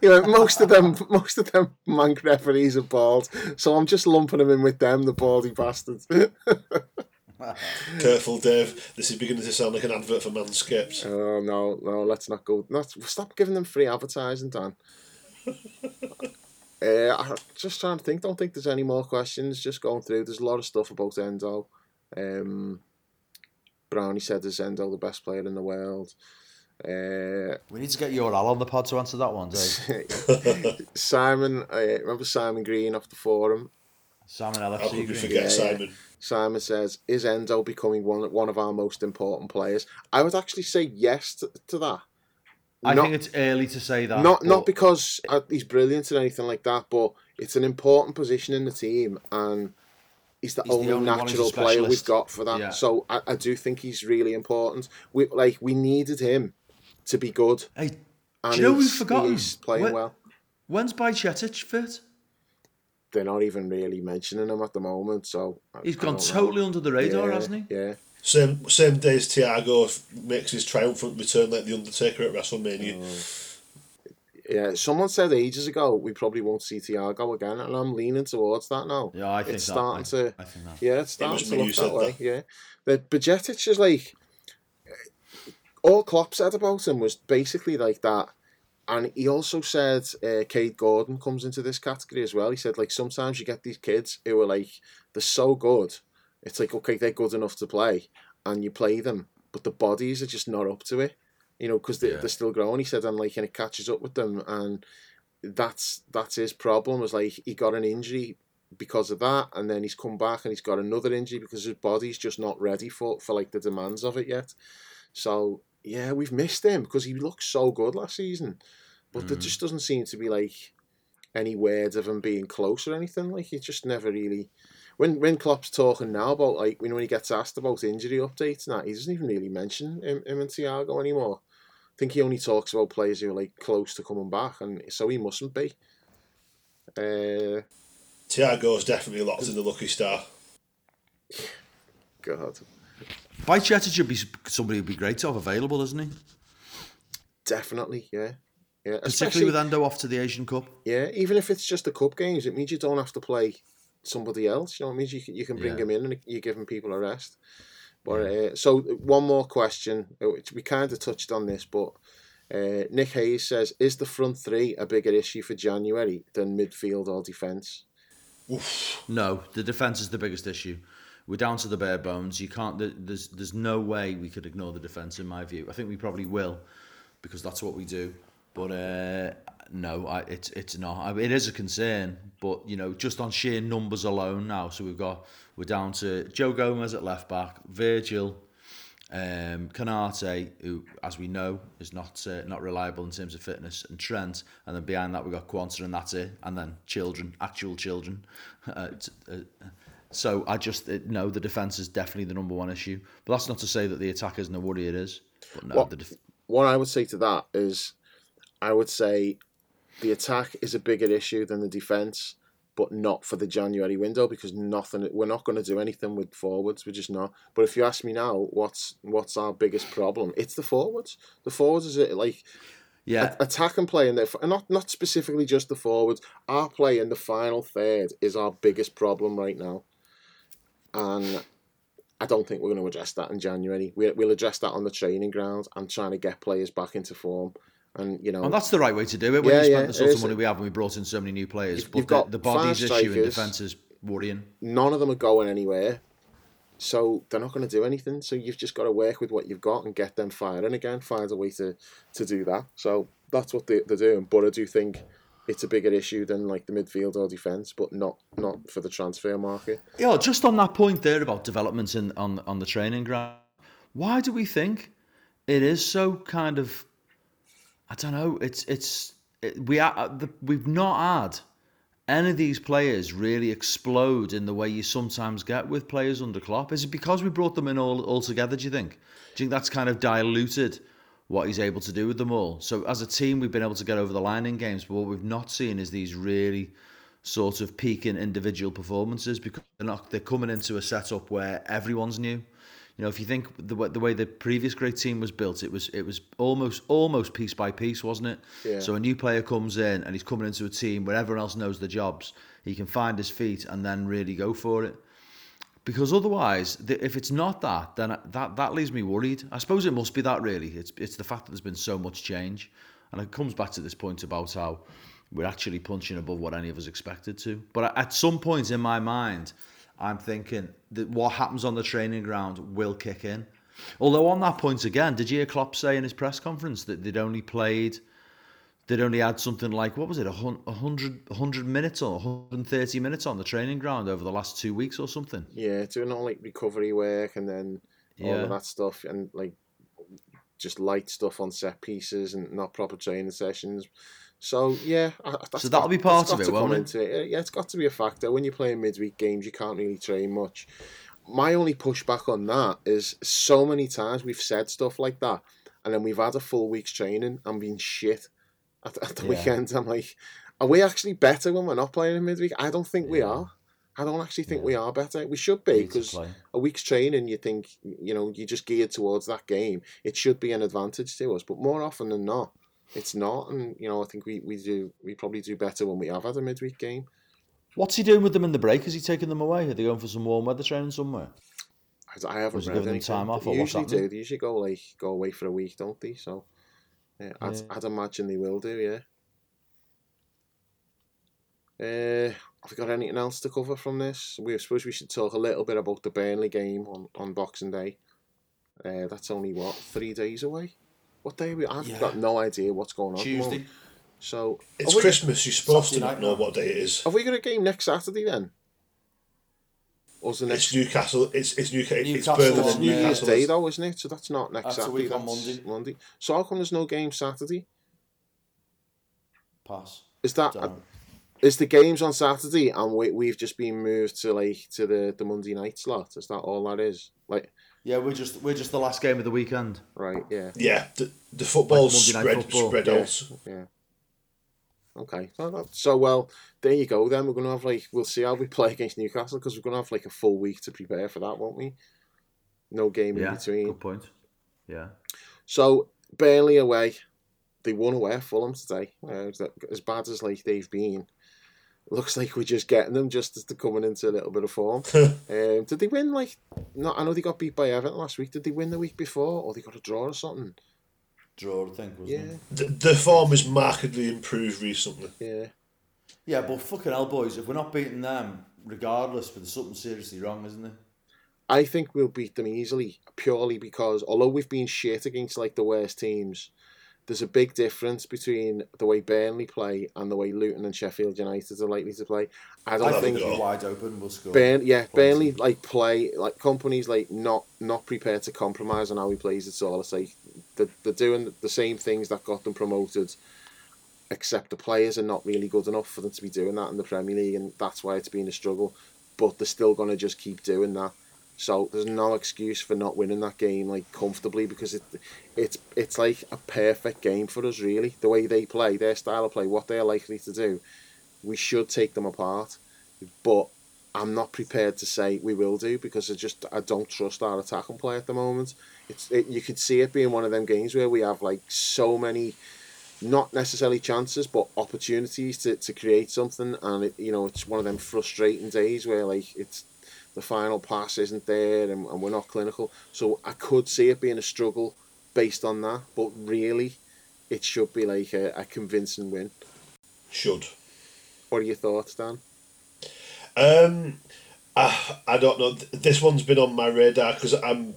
He went, most of them, most of them mank referees are bald, so I'm just lumping him in with them, the baldy bastards.
Careful, Dave. This is beginning to sound like an advert for Manscaped.
Oh no, no, let's not go. Not stop giving them free advertising, Dan. uh, I'm just trying to think. Don't think there's any more questions. Just going through. There's a lot of stuff about Endo. Um, Brownie said is Endo the best player in the world. Uh,
We need to get your Al on the pod to answer that one, Dave.
Simon, uh, remember Simon Green off the forum?
Simon
How
LFC
could we
Green.
forget
Yeah,
Simon?
Simon says, "Is Endo becoming one one of our most important players?" I would actually say yes to, to that.
I
Not-
think it's early to say that.
not
but
not because uh, he's brilliant or anything like that, but it's an important position in the team, and he's the
He's the
only,
only one who's a
natural player we've got for that.
Yeah.
So I, I do think he's really important. We like we needed him to be good,
Hey,
and
do you know we've
he's,
forgotten?
he's playing
When-
well.
when's Bajcetic fit?
They're not even really mentioning him at the moment, so I-
He's
I
gone
don't know.
totally under the radar,
yeah,
hasn't he?
Yeah.
Same same day as Thiago f- makes his triumphant return like the Undertaker at WrestleMania.
Oh. Yeah, someone said ages ago we probably won't see Thiago again, and I'm leaning towards that now.
Yeah, I think
it's
that.
starting
I,
to.
I think that.
Yeah, it's
was
starting to look
who
that way.
that.
Yeah, but Bajcetic is like all Klopp said about him was basically like that, and he also said uh, Kaide Gordon comes into this category as well. He said like sometimes you get these kids who are like they're so good, it's like okay they're good enough to play, and you play them, but the bodies are just not up to it, you know, because they,
Yeah.
they're still growing. He said and like and it catches up with them, and that's that's his problem. Was like he got an injury because of that, and then he's come back and he's got another injury because his body's just not ready for for like the demands of it yet. So yeah, we've missed him because he looked so good last season, but there
Mhm.
just doesn't seem to be like any word of him being close or anything. Like he just never really. When when Klopp's talking now about like when when he gets asked about injury updates and that, he doesn't even really mention him, him and Thiago anymore. I think he only talks about players who are like close to coming back, and so he mustn't be. Uh,
Thiago's definitely locked in the lucky star.
God,
Bajcetic should be somebody who'd be great to have available, isn't he?
definitely, yeah, yeah.
Particularly
Especially
with Endo off to the Asian Cup.
yeah, even if it's just the cup games, it means you don't have to play somebody else. You know, it means you can, you can bring
Yeah.
him in and you're giving people a rest. But uh, so one more question, uh, which we kind of touched on this, but uh, Nick Hayes says, "Is the front three a bigger issue for January than midfield or defence?"
No, the defence is the biggest issue. We're down to the bare bones. You can't. There's there's no way we could ignore the defence in my view. I think we probably will, because that's what we do. But uh, no, I, it's it's not. I it is a concern, but you know, just on sheer numbers alone now. So we've got we're down to Joe Gomez at left back, Virgil, um, Konaté, who, as we know, is not uh, not reliable in terms of fitness, and Trent, and then behind that we've got Quansah, and that's it, and then children, actual children. Uh, uh, so I just uh, no, the defence is definitely the number one issue, but that's not to say that the attack isn't a worry. It is, but no,
What-
the def-
What I would say to that is, I would say the attack is a bigger issue than the defence, but not for the January window because nothing. We're not going to do anything with forwards. We're just not. But if you ask me now, what's what's our biggest problem? It's the forwards. The forwards is it like
yeah,
a- attack and play in there, and not not specifically just the forwards. Our play in the final third is our biggest problem right now, and I don't think we're going to address that in January. We, we'll address that on the training ground and trying to get players back into form. And you know,
and that's the right way to do it when
Yeah,
you
yeah,
spent the sort of money we have, and we brought in so many new players.
You've-
but
you've
the,
got
the bodies issue in
strikers.
defence is worrying.
none of them are going anywhere, so they're not going to do anything. So you've just got to work with what you've got and get them firing again. Find a way to to do that. So that's what they, they're doing. But I do think it's a bigger issue than like the midfield or defence, but not not for the transfer market.
Yeah, just on that point there about developments in on on the training ground. Why do we think it is so kind of? I don't know. It's it's it, we are uh, the, we've not had any of these players really explode in the way you sometimes get with players under Klopp. Is it because we brought them in all all together? Do you think? Do you think that's kind of diluted what he's able to do with them all? So as a team, we've been able to get over the line in games, but what we've not seen is these really sort of peaking individual performances because they're not they're coming into a setup where everyone's new. You know, if you think the way, the way the previous great team was built, it was it was almost almost piece by piece, wasn't it?
Yeah.
So a new player comes in and he's coming into a team where everyone else knows the jobs. He can find his feet and then really go for it. Because otherwise, the, if it's not that, then that that leaves me worried. I suppose it must be that really. It's it's the fact that there's been so much change, and it comes back to this point about how we're actually punching above what any of us expected to. But at some point in my mind, I'm thinking that what happens on the training ground will kick in. Although on that point again, did you hear Klopp say in his press conference that they'd only played, they'd only had something like what was it, a hun- a hundred, hundred minutes or 130 minutes on the training ground over the last two weeks or something?
Yeah, doing all like recovery work and then all
Yeah.
of that stuff and like just light stuff on set pieces and not proper training sessions. So yeah, that's
So that'll
got-
be part of it, won't it?
it. Yeah, it's got to be a factor when you're playing midweek games. You can't really train much. My only pushback on that is so many times we've said stuff like that, and then we've had a full week's training and been shit at, at the
Yeah.
weekend. I'm like, are we actually better when we're not playing in midweek? I don't think we are. I don't actually think
Yeah.
we are better. We should be because a week's training, you think, you know, you're just geared towards that game. It should be an advantage to us, but more often than not, it's not. And you know, I think we, we do we probably do better when we have had a midweek game.
What's he doing with them in the break? Is he taking them away? Are they going for some warm weather training somewhere?
I, I haven't
Was he giving them time off,
They
or what's
usually do.
happening?
They usually go like go away for a week, don't they? So, yeah, I'd,
Yeah.
I'd imagine they will do. Yeah. Uh, have we got anything else to cover from this? We suppose we should talk a little bit about the Burnley game on, on Boxing Day. Uh, that's only what three days away. What day? Are we? I've
Yeah.
got no idea what's going on. at the.
Tuesday.
So
It's
we,
Christmas. You're supposed to
night
know what day it is.
Have we got a game next Saturday then? Or the next
It's Newcastle. It's it's Newcastle. It's
Newcastle
further
on,
than
New Year's
Newcastle.
Day though, isn't it? So that's not next
That's a
Saturday.
week on
that's
Monday.
So how come there's no game Saturday?
Pass.
Is that
Dunno.
is the games on Saturday and we we've just been moved to like to the, the Monday night slot? Is that all that is? Like
Yeah, we're just we're just the last game of the weekend.
right, yeah,
Yeah, the, the football's
Like Monday Night
spread
Football.
spread
yeah,
out.
yeah. Okay, so, well there you go. Then we're gonna have like we'll see how we play against Newcastle because we're gonna have like a full week to prepare for that, won't we? No game in
Yeah,
between.
good point. Yeah.
So Burnley away, they won away at Fulham today. Uh, as- as bad as like they've been, looks like we're just getting them just as they're coming into a little bit of form. um, did they win like? No, I know they got beat by Everton last week. Did they win the week before, or they got a draw or something?
Draw, I think, wasn't
Yeah,
it?
The, the form has markedly improved recently.
yeah.
Yeah, but fucking hell, boys, if we're not beating them, regardless, but there's something seriously wrong, isn't there?
I think we'll beat them easily, purely because although we've been shit against like the worst teams, there's a big difference between the way Burnley play and the way Luton and Sheffield United are likely to play. I don't
I think
think
wide open, we'll score.
Burn, yeah,
Points.
Burnley like play like Kompany's like not not prepared to compromise on how he plays. It's all it's like they're, they're doing the same things that got them promoted, except the players are not really good enough for them to be doing that in the Premier League, and that's why it's been a struggle. But they're still going to just keep doing that. So there's no excuse for not winning that game like comfortably because it it's it's like a perfect game for us really. The way they play, their style of play, what they're likely to do, we should take them apart. But I'm not prepared to say we will do because I just I don't trust our attacking play at the moment. It's it, you could see it being one of them games where we have like so many, not necessarily chances but opportunities to, to create something, and it you know it's one of them frustrating days where like it's the final pass isn't there and, and we're not clinical. So I could see it being a struggle based on that, but really, it should be like a, a convincing win.
Should.
What are your thoughts, Dan?
Um, I, I don't know. This one's been on my radar because I'm,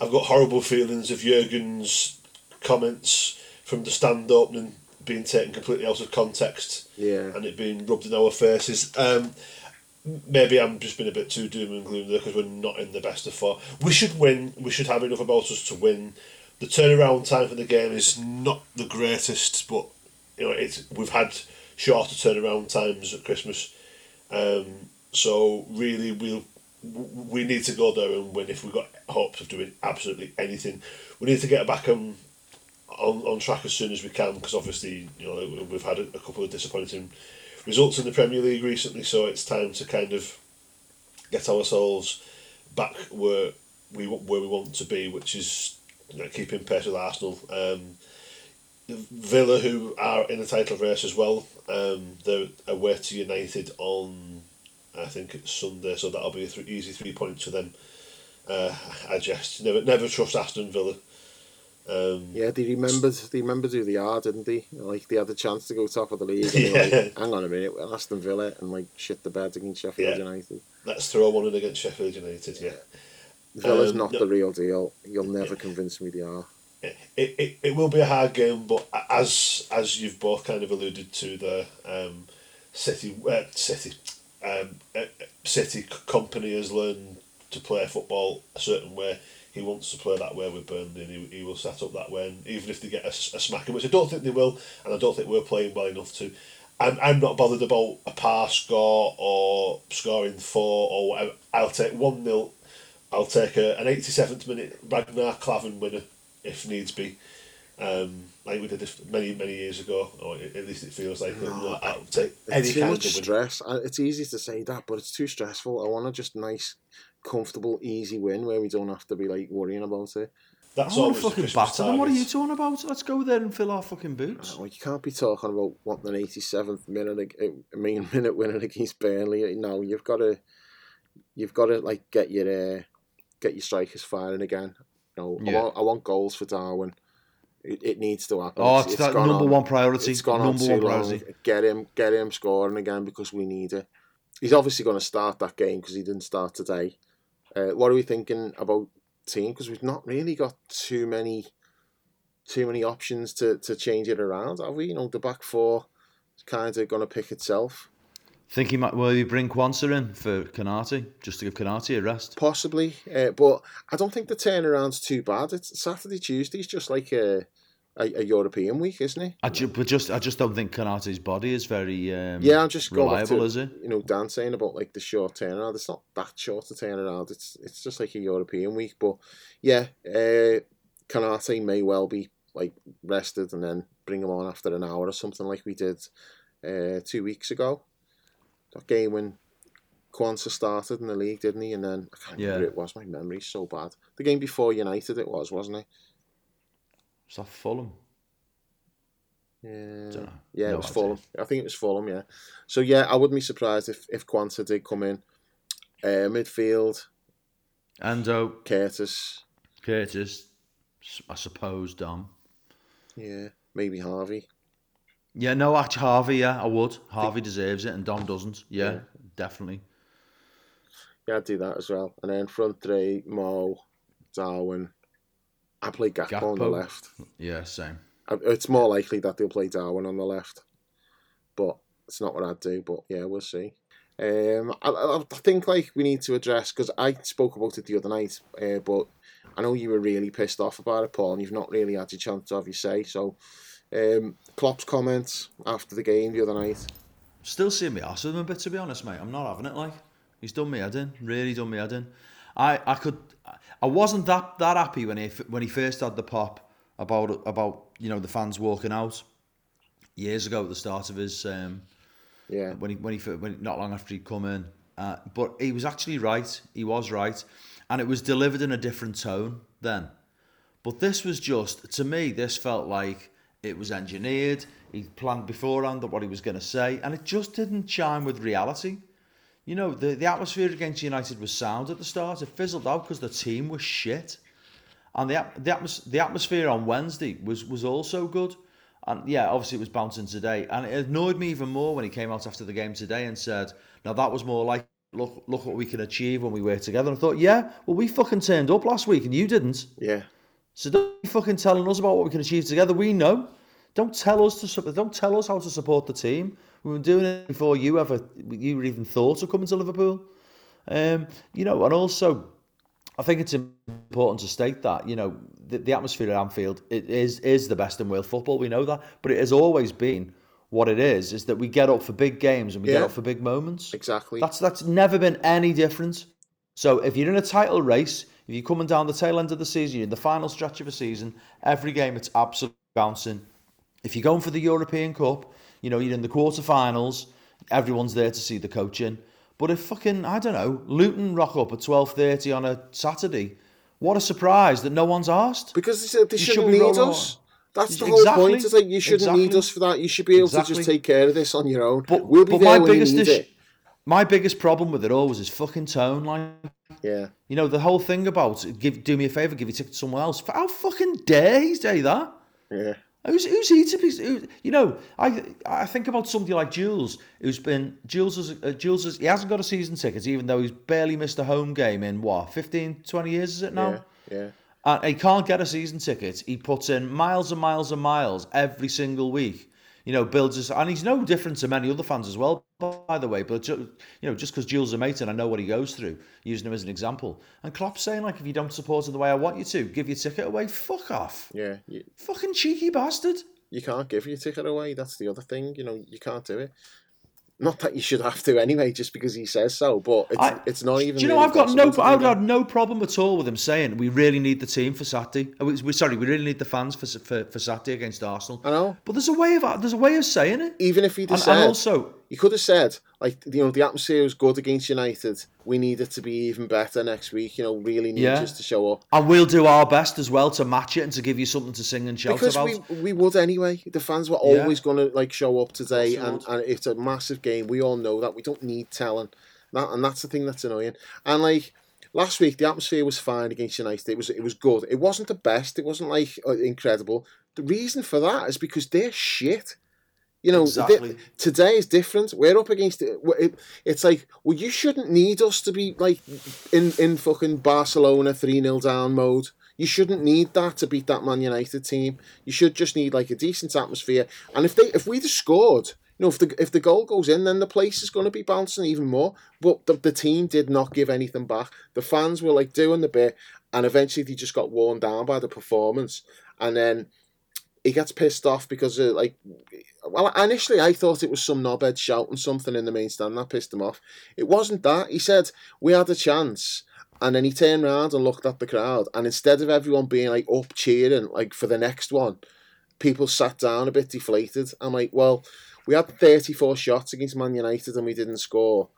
I've got horrible feelings of Jurgen's comments from the stand opening being taken completely out of context
Yeah.
and it being rubbed in our faces. Um, maybe I'm just been a bit too doom and gloom there because we're not in the best of four. We should win. We should have enough about us to win. The turnaround time for the game is not the greatest, but you know it's we've had shorter turnaround times at Christmas. Um, so really, we'll we need to go there and win if we've got hopes of doing absolutely anything. We need to get back on on, on track as soon as we can because obviously you know we've had a, a couple of disappointing results in the Premier League recently, so it's time to kind of get ourselves back where we where we want to be, which is you know, keeping pace with Arsenal. Um, Villa, who are in the title race as well, um, they're away to United on I think it's Sunday, so that'll be a th- easy three points for them. Uh, I just never never trust Aston Villa. Um,
Yeah, they remembered. They remembered who they are, didn't they? Like they had the chance to go top of the league. And were like, Hang on a minute, we're Aston Villa and like shit the bed against Sheffield
Yeah.
United.
Let's throw one in against Sheffield United. Yeah.
Villa's
Um,
not
no-
the real deal. You'll never convince me they are.
it, it, it will be a hard game, but as as you've both kind of alluded to, the um, City uh, City um, uh, uh, City Kompany has learned to play football a certain way. He wants to play that way with Burnley, and he, he will set up that way. And even if they get a, a smacking, which I don't think they will, and I don't think we're playing well enough to. I'm, I'm not bothered about a pass score or scoring four or whatever. I'll take 1 0 I'll take a, an 87th minute Ragnar Klavan winner if needs be. Um, like we did many, many years ago, or at least it feels like.
No,
I'll take any kind of
stress. I- It's easy to say that, but it's too stressful. I want to just nice, comfortable, easy win where we don't have to be like worrying about it.
That's
I want to fucking
Christmas
batter them. What are you talking about? Let's go there and fill our fucking boots.
Well, you can't be talking about wanting an 87th minute, ag- I mean, minute winning against Burnley. No, you've got to, you've got to like get your, uh, get your strikers firing again. You know, I want, I want goals for Darwin. It, it needs to happen.
Oh, it's, that number
on-
one priority.
It's gone on too
one
long. Get him, get him scoring again because we need it. He's obviously going to start that game because he didn't start today. Uh, what are we thinking about team? Because we've not really got too many, too many options to, to change it around, have we? You know, the back four is kind of going to pick itself.
Think he might. Will you bring Quansah in for Konaté just to give Konaté a rest?
Possibly, uh, but I don't think the turnaround's too bad. It's Saturday, Tuesday's just like a, a, a European week, isn't it?
I ju- but just I just don't think Konaté's body is very um,
Yeah, I'm just going
reliable,
to
is it?
you know Dan saying about like the short turnaround. It's not that short a turnaround. It's it's just like a European week, but yeah, uh, Konaté may well be like rested and then bring him on after an hour or something like we did uh, two weeks ago. That game when Quansah started in the league, didn't he? And then I can't remember
Yeah.
it was. My memory's so bad. The game before United, it was, wasn't it?
Is that Fulham?
Yeah, yeah,
No
it was
idea.
Fulham. I think it was Fulham. Yeah. So yeah, I wouldn't be surprised if if Quansah did come in. Uh, midfield,
Endo,
Curtis.
Curtis, I suppose Dom.
Yeah, maybe Harvey.
Yeah, no, actually Harvey. Yeah, I would. Harvey deserves it, and Dom doesn't. Yeah,
Yeah.
definitely.
Yeah, I'd do that as well. And then front three, Mo, Darwin. I play Gakpo, on the left.
Yeah, same.
It's more likely that they'll play Darwin on the left, but it's not what I'd do. But yeah, we'll see. Um, I, I think like we need to address because I spoke about it the other night, uh, but I know you were really pissed off about it, Paul, and you've not really had your chance to have your say. So, um, Klopp's comments after the game the other night.
Still seeing me ass with him a bit, to be honest, mate. I'm not having it. Like he's done me head in, really done me head in. I, I could, I wasn't that that happy when he when he first had the pop about about you know the fans walking out years ago at the start of his um,
Yeah,
when he when he when not long after he'd come in. Uh, but he was actually right. He was right, and it was delivered in a different tone then. But this was just to me. This felt like it was engineered. He planned beforehand what he was going to say, and it just didn't chime with reality. You know, the the atmosphere against United was sound at the start. It fizzled out because the team was shit and the the, atmos- the atmosphere on Wednesday was was also good. And yeah, obviously it was bouncing today, and it annoyed me even more when he came out after the game today and said, "Now that was more like look look what we can achieve when we work together." And I thought, yeah, well we fucking turned up last week and you didn't,
yeah,
so don't be fucking telling us about what we can achieve together. We know. Don't tell us to don't tell us how to support the team. We've been doing it before you ever you even thought of coming to Liverpool. Um, you know, and also I think it's important to state that you know the, the atmosphere at Anfield it is is the best in world football. We know that, but it has always been what it is. Is that we get up for big games and we get up for big moments.
exactly.
That's that's never been any different. So if you're in a title race, if you're coming down the tail end of the season, you're in the final stretch of a season, every game it's absolutely bouncing. If you're going for the European Cup, you know, you're in the quarterfinals, everyone's there to see the coaching. But if fucking, I don't know, Luton rock up at 12.30 on a Saturday, what a surprise that no one's asked.
Because they said they
should
shouldn't
be
need us. That's the
Exactly.
whole point. Is like you shouldn't need us for that. You should be able to just take care of this on your own.
But,
we'll be
but
there
my
when
biggest
you need
issue,
it.
my biggest problem with it all was his fucking tone. Like,
Yeah,
You know, the whole thing about give do me a favour, give your ticket to someone else. How fucking dare he say that?
yeah,
Who's, who's he to be? Who, you know, I I think about somebody like Jules, who's been Jules is uh, Jules is, he hasn't got a season ticket, even though he's barely missed a home game in what 15, 20 years is it now?
yeah, yeah.
And he can't get a season ticket. He puts in miles and miles and miles every single week. You know, builds us, and he's no different to many other fans as well, by the way. But you know, just because Jules and I know what he goes through, using him as an example. And Klopp's saying like, if you don't support him the way I want you to, give your ticket away. Fuck off,
yeah. You,
fucking cheeky bastard.
you can't give your ticket away. That's the other thing. You know, you can't do it. Not that you should have to anyway, just because he says so. But it's,
I-
it's not even.
Do you know?
really
I've got no. I've got no problem at all with him saying we really need the team for Saturday. Uh, We, we sorry, we really need the fans for for, for Saturday against Arsenal.
I know.
But there's a way of there's a way of saying it.
Even if he'd have
And,
said,
and also,
he could have said, like, you know, the atmosphere was good against United. We need it to be even better next week. You know, really need
Yeah.
us to show up.
and we'll do our best as well to match it and to give you something to sing and shout
because
about.
we we would anyway. The fans were
Yeah.
always going to like show up today, and, and it's a massive game. We all know that. We don't need telling that, and that's the thing that's annoying. And like last week, the atmosphere was fine against United. It was it was good. It wasn't the best. It wasn't like uh, incredible. The reason for that is because they're shit. You know,
Exactly.
today is different. We're up against it. it. It's like, well, you shouldn't need us to be like in in fucking Barcelona three 0 down mode. You shouldn't need that to beat that Man United team. You should just need like a decent atmosphere. And if they if we'd have scored, you know, if the if the goal goes in, then the place is going to be bouncing even more. But the, the team did not give anything back. The fans were like doing the bit, and eventually they just got worn down by the performance. And then he gets pissed off because of like well initially I thought it was some knobhead shouting something in the main stand that pissed him off. It wasn't that. He said we had a chance and then he turned around and looked at the crowd and instead of everyone being like up cheering like for the next one, people sat down a bit deflated. I'm like, well, we had 34 shots against Man United and we didn't score.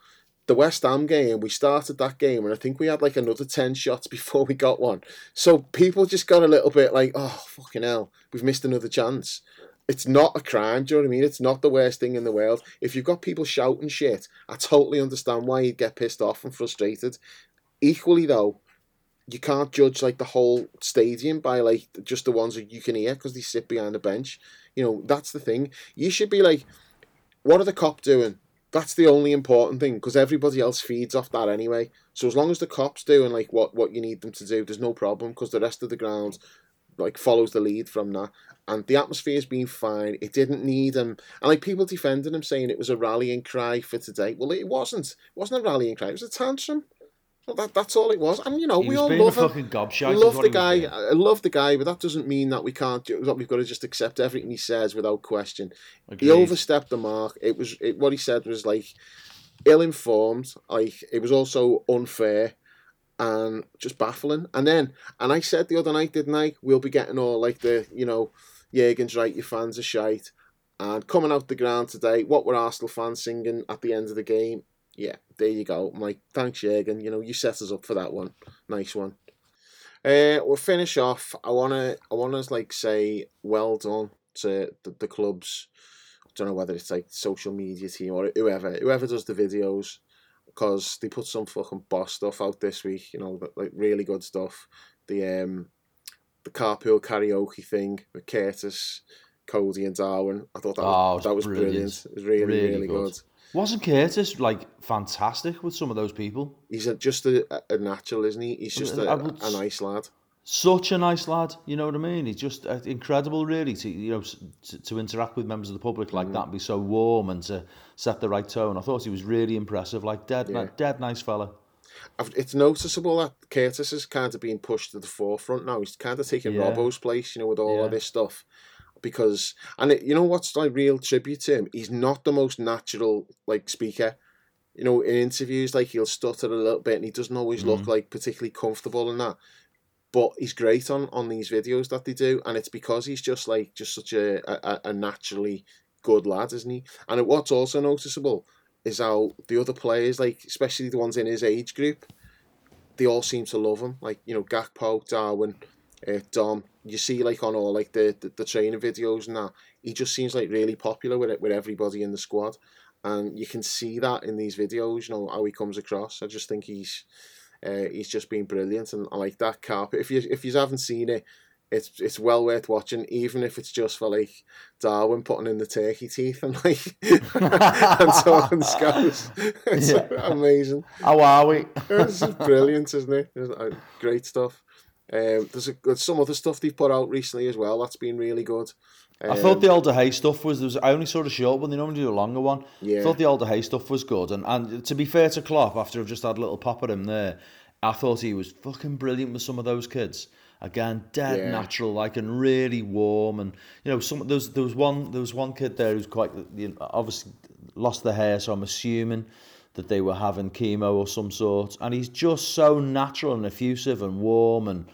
The West Ham game, we started that game and I think we had like another 10 shots before we got one. So people just got a little bit like, oh, fucking hell, we've missed another chance. it's not a crime. Do you know what I mean? It's not the worst thing in the world. If you've got people shouting shit, I totally understand why you'd get pissed off and frustrated. Equally though, you can't judge like the whole stadium by like just the ones that you can hear because they sit behind the bench. You know that's the thing. You should be like, what are the Kop doing? That's the only important thing because everybody else feeds off that anyway. So as long as the Kop's doing like what what you need them to do, there's no problem because the rest of the ground like follows the lead from that. And the atmosphere's been fine. It didn't need him. And like people defending him saying it was a rallying cry for today. Well, it wasn't. It wasn't a rallying cry. It was a tantrum. That, that's all it was. And you know,
He
we all love
a
him.
fucking gobshite.
Love the guy. I love the guy, but that doesn't mean that we can't. do- That we've got to just accept everything he says without question.
Agreed.
He overstepped the mark. It was it, what he said was like ill-informed. Like it was also unfair and just baffling. And then, and I said the other night, didn't I? We'll be getting all like the you know, Jurgen's right. Your fans are shite. And coming out the ground today, what were Arsenal fans singing at the end of the game? Yeah, there you go. I'm thanks, Jurgen. You know, you set us up for that one. Nice one. Uh, we'll finish off. I wanna, I wanna like say, well done to the, the clubs. I don't know whether it's like social media team or whoever, whoever does the videos, because they put some fucking boss stuff out this week. You know, like really good stuff. The um, the carpool karaoke thing with Curtis, Cody, and Darwin. I thought that
Oh,
was,
was
that was brilliant.
brilliant.
It was really, really,
Really
good.
good. Wasn't Curtis like fantastic with some of those people?
He's a, just a, a natural, isn't he? He's just a,
would
a nice lad.
Such a nice lad, you know what I mean? He's just uh, incredible, really, to you know to, to interact with members of the public like that and be so warm and to set the right tone. I thought he was really impressive, like dead,
Yeah.
dead nice fella.
I've- It's noticeable that Curtis is kind of being pushed to the forefront now. He's kind of taking
Yeah.
Robbo's place, you know, with all
Yeah.
of this stuff. Because, and it, you know what's like real tribute to him? He's not the most natural like speaker. You know, in interviews, like he'll stutter a little bit, and he doesn't always look mm. like particularly comfortable in that. But he's great on on these videos that they do, and it's because he's just like just such a a, a naturally good lad, isn't he? And what's also noticeable is how the other players, like especially the ones in his age group, they all seem to love him. Like you know, Gakpo, Darwin, uh, Dom. You see, like on all like the, the the training videos and that, he just seems like really popular with it with everybody in the squad, and you can see that in these videos. You know how he comes across. I just think he's uh, he's just been brilliant, and I like that carpet. If you if you haven't seen it. It's, it's well worth watching, even if it's just for like Darwin putting in the turkey teeth and like and talking scouse. It's
Yeah.
amazing.
How are we?
This is brilliant, isn't it? Uh, Great stuff. Um, there's, a, there's some other stuff they've put out recently as well. That's been really good. Um,
I thought the Alder Hey stuff was, there was. I only saw the short one. They normally do a longer one.
Yeah.
I thought the Alder Hey stuff was good. And, and to be fair to Klopp, after I've just had a little pop at him there, I thought he was fucking brilliant with some of those kids. Again, dead
Yeah.
natural, like and really warm. And you know, some there was there was one there was one kid there who's quite you know, obviously lost their hair, so I'm assuming that they were having chemo or some sort. And he's just so natural and effusive and warm and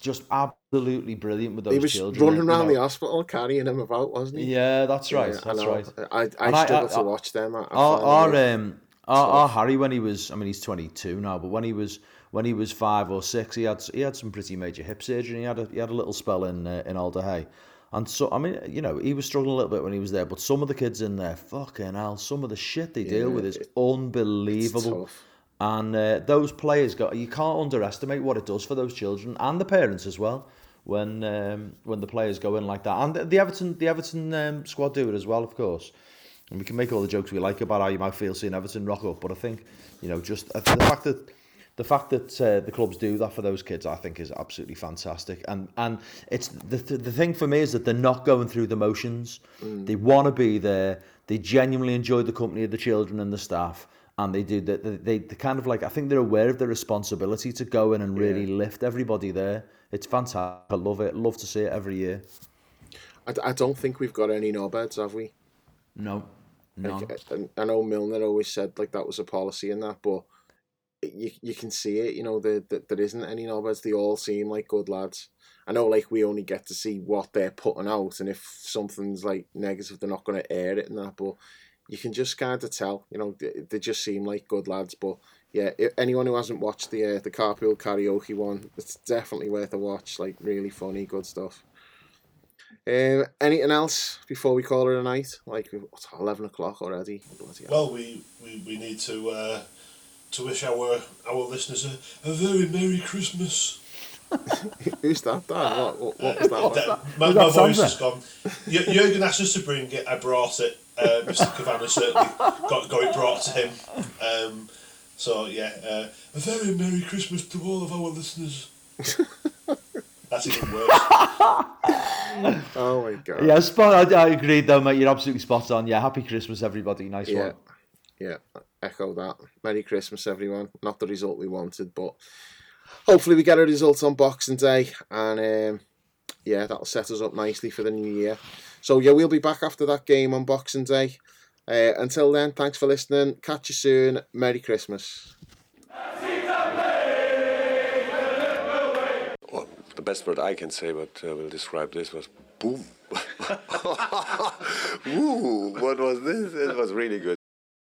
just absolutely brilliant with those
he was
children.
running
you
around
know.
the hospital carrying him about, wasn't he?
Yeah, that's right.
Yeah,
that's
know.
right.
I, I
I- I-
to watch them. I, I
Our, our, um, our, our Harry, when he was, I mean, he's 22 now, but when he was when he was five or six, he had he had some pretty major hip surgery. He had a he had a little spell in uh, in Alder Hey. And so, I mean, you know, he was struggling a little bit when he was there, but some of the kids in there, fucking hell, some of the shit they deal with is unbelievable. And uh, those players got you can't underestimate what it does for those children and the parents as well when um, when the players go in like that. And the, the Everton the Everton um, squad do it as well, of course. And we can make all the jokes we like about how you might feel seeing Everton rock up, but I think you know just uh, the fact that the fact that uh, the clubs do that for those kids, I think, is absolutely fantastic. And and it's the the the thing for me is that they're not going through the motions. They want to be there. They genuinely enjoy the company of the children and the staff, and they do that. They, they, they kind of like I think they're aware of their responsibility to go in and really lift everybody there. It's fantastic. I love it. Love to see it every year.
I, I don't think we've got any knobheads, have we?
No, no.
Like, I, I know Milner always said like that was a policy in that, but you you can see it. You know, that the, there isn't any knobheads. They all seem like good lads. I know, like we only get to see what they're putting out, and if something's like negative, they're not going to air it and that. But you can just kind of tell. You know, they, they just seem like good lads. But yeah, anyone who hasn't watched the uh, the carpool karaoke one, it's definitely worth a watch. Like really funny, good stuff. Um, anything else before we call it a night? Like what's eleven o'clock already? Bloody.
Well, we, we, we need to uh, to wish our our listeners a, a very merry Christmas.
Who's that? Dan? What, what, what was that?
That- my my voice
Sandra?
has gone. Jurgen asked us to bring it. I brought it. Uh, Mr. Kavanagh certainly got, got it brought to him. Um, so yeah, uh, a very merry Christmas to all of our listeners. That's even worse.
Oh my god.
Yeah, spot. I, I agreed though, mate. You're absolutely spot on. Yeah, happy Christmas, everybody. Nice
Yeah.
one.
Yeah, echo that. Merry Christmas, everyone. Not the result we wanted, but hopefully we get a result on Boxing Day, and um, yeah, that'll set us up nicely for the new year. So yeah, we'll be back after that game on Boxing Day. Uh, until then, thanks for listening. Catch you soon. Merry Christmas.
The best word I can say, but uh, will describe this was boom. Ooh, what was this? It was really good.